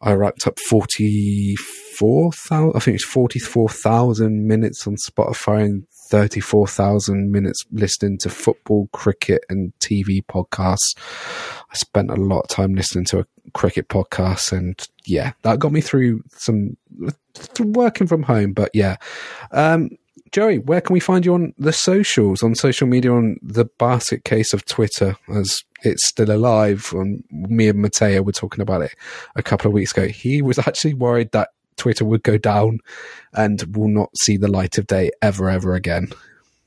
I wrapped up 44,000, I think it's 44,000 minutes on Spotify and 34,000 minutes listening to football, cricket, and TV podcasts. I spent a lot of time listening to a cricket podcast, and yeah, that got me through some working from home. But yeah, um, Joey, where can we find you on the socials, on social media, on the basket case of Twitter, as it's still alive? And me and Mateo were talking about it a couple of weeks ago. He was actually worried that Twitter would go down and will not see the light of day ever, ever again.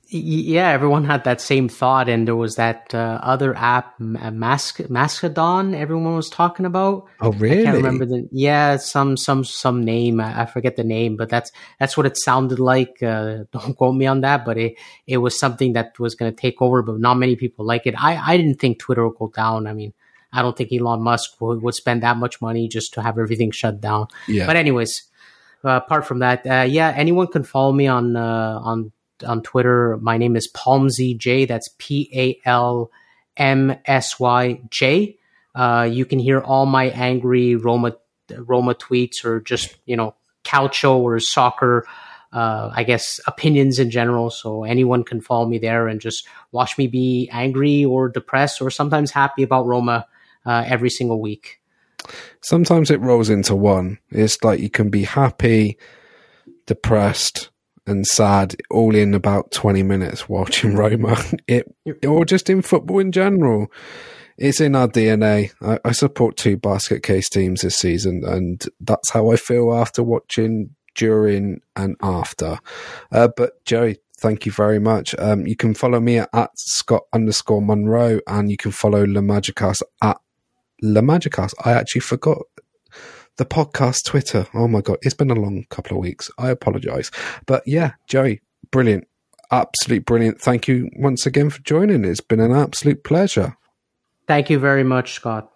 yeah, everyone had that same thought, and there was that uh, other app, Mask Mastodon. Everyone was talking about. Oh, really? I can't remember the. Yeah, some some some name. I forget the name, but that's that's what it sounded like. Uh, don't quote me on that, but it it was something that was going to take over, but not many people like it. I I didn't think Twitter would go down. I mean, I don't think Elon Musk would, would spend that much money just to have everything shut down. Yeah. But anyways, uh, apart from that, uh, yeah, anyone can follow me on uh, on on Twitter. My name is Palmsy J. That's P A L M S Y J. Uh, you can hear all my angry Roma Roma tweets or just you know calcio or soccer. Uh, I guess opinions in general. So anyone can follow me there and just watch me be angry or depressed or sometimes happy about Roma uh, every single week. Sometimes it rolls into one. It's like you can be happy, depressed, and sad all in about 20 minutes watching Roma. It, or just in football in general. It's in our DNA. I, I support two basket case teams this season, and that's how I feel after watching, during, and after. Uh, but Joey, thank you very much. Um, you can follow me at, at Scot underscore Munroe, and you can follow La Magicast at La Magicast. I actually forgot the podcast Twitter. Oh my God, it's been a long couple of weeks. I apologize. But yeah, Joey, brilliant. Absolute brilliant. Thank you once again for joining. It's been an absolute pleasure. Thank you very much, Scot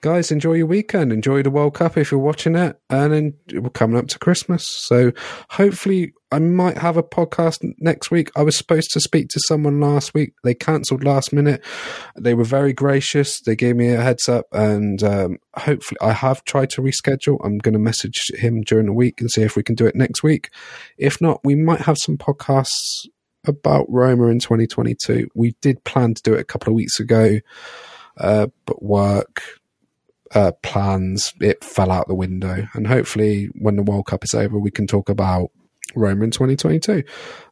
guys, enjoy your weekend. Enjoy the World Cup if you're watching it. And then we're coming up to Christmas. So hopefully, I might have a podcast next week. I was supposed to speak to someone last week. They cancelled last minute. They were very gracious. They gave me a heads up. And um, hopefully, I have tried to reschedule. I'm going to message him during the week and see if we can do it next week. If not, we might have some podcasts about Roma in 2022. We did plan to do it a couple of weeks ago. Uh, but work uh, plans, it fell out the window. And hopefully, when the World Cup is over, we can talk about Roma in 2022.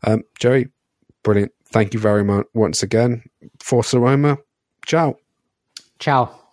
Um, Joey, brilliant. Thank you very much once again. Forza Roma. Ciao. Ciao.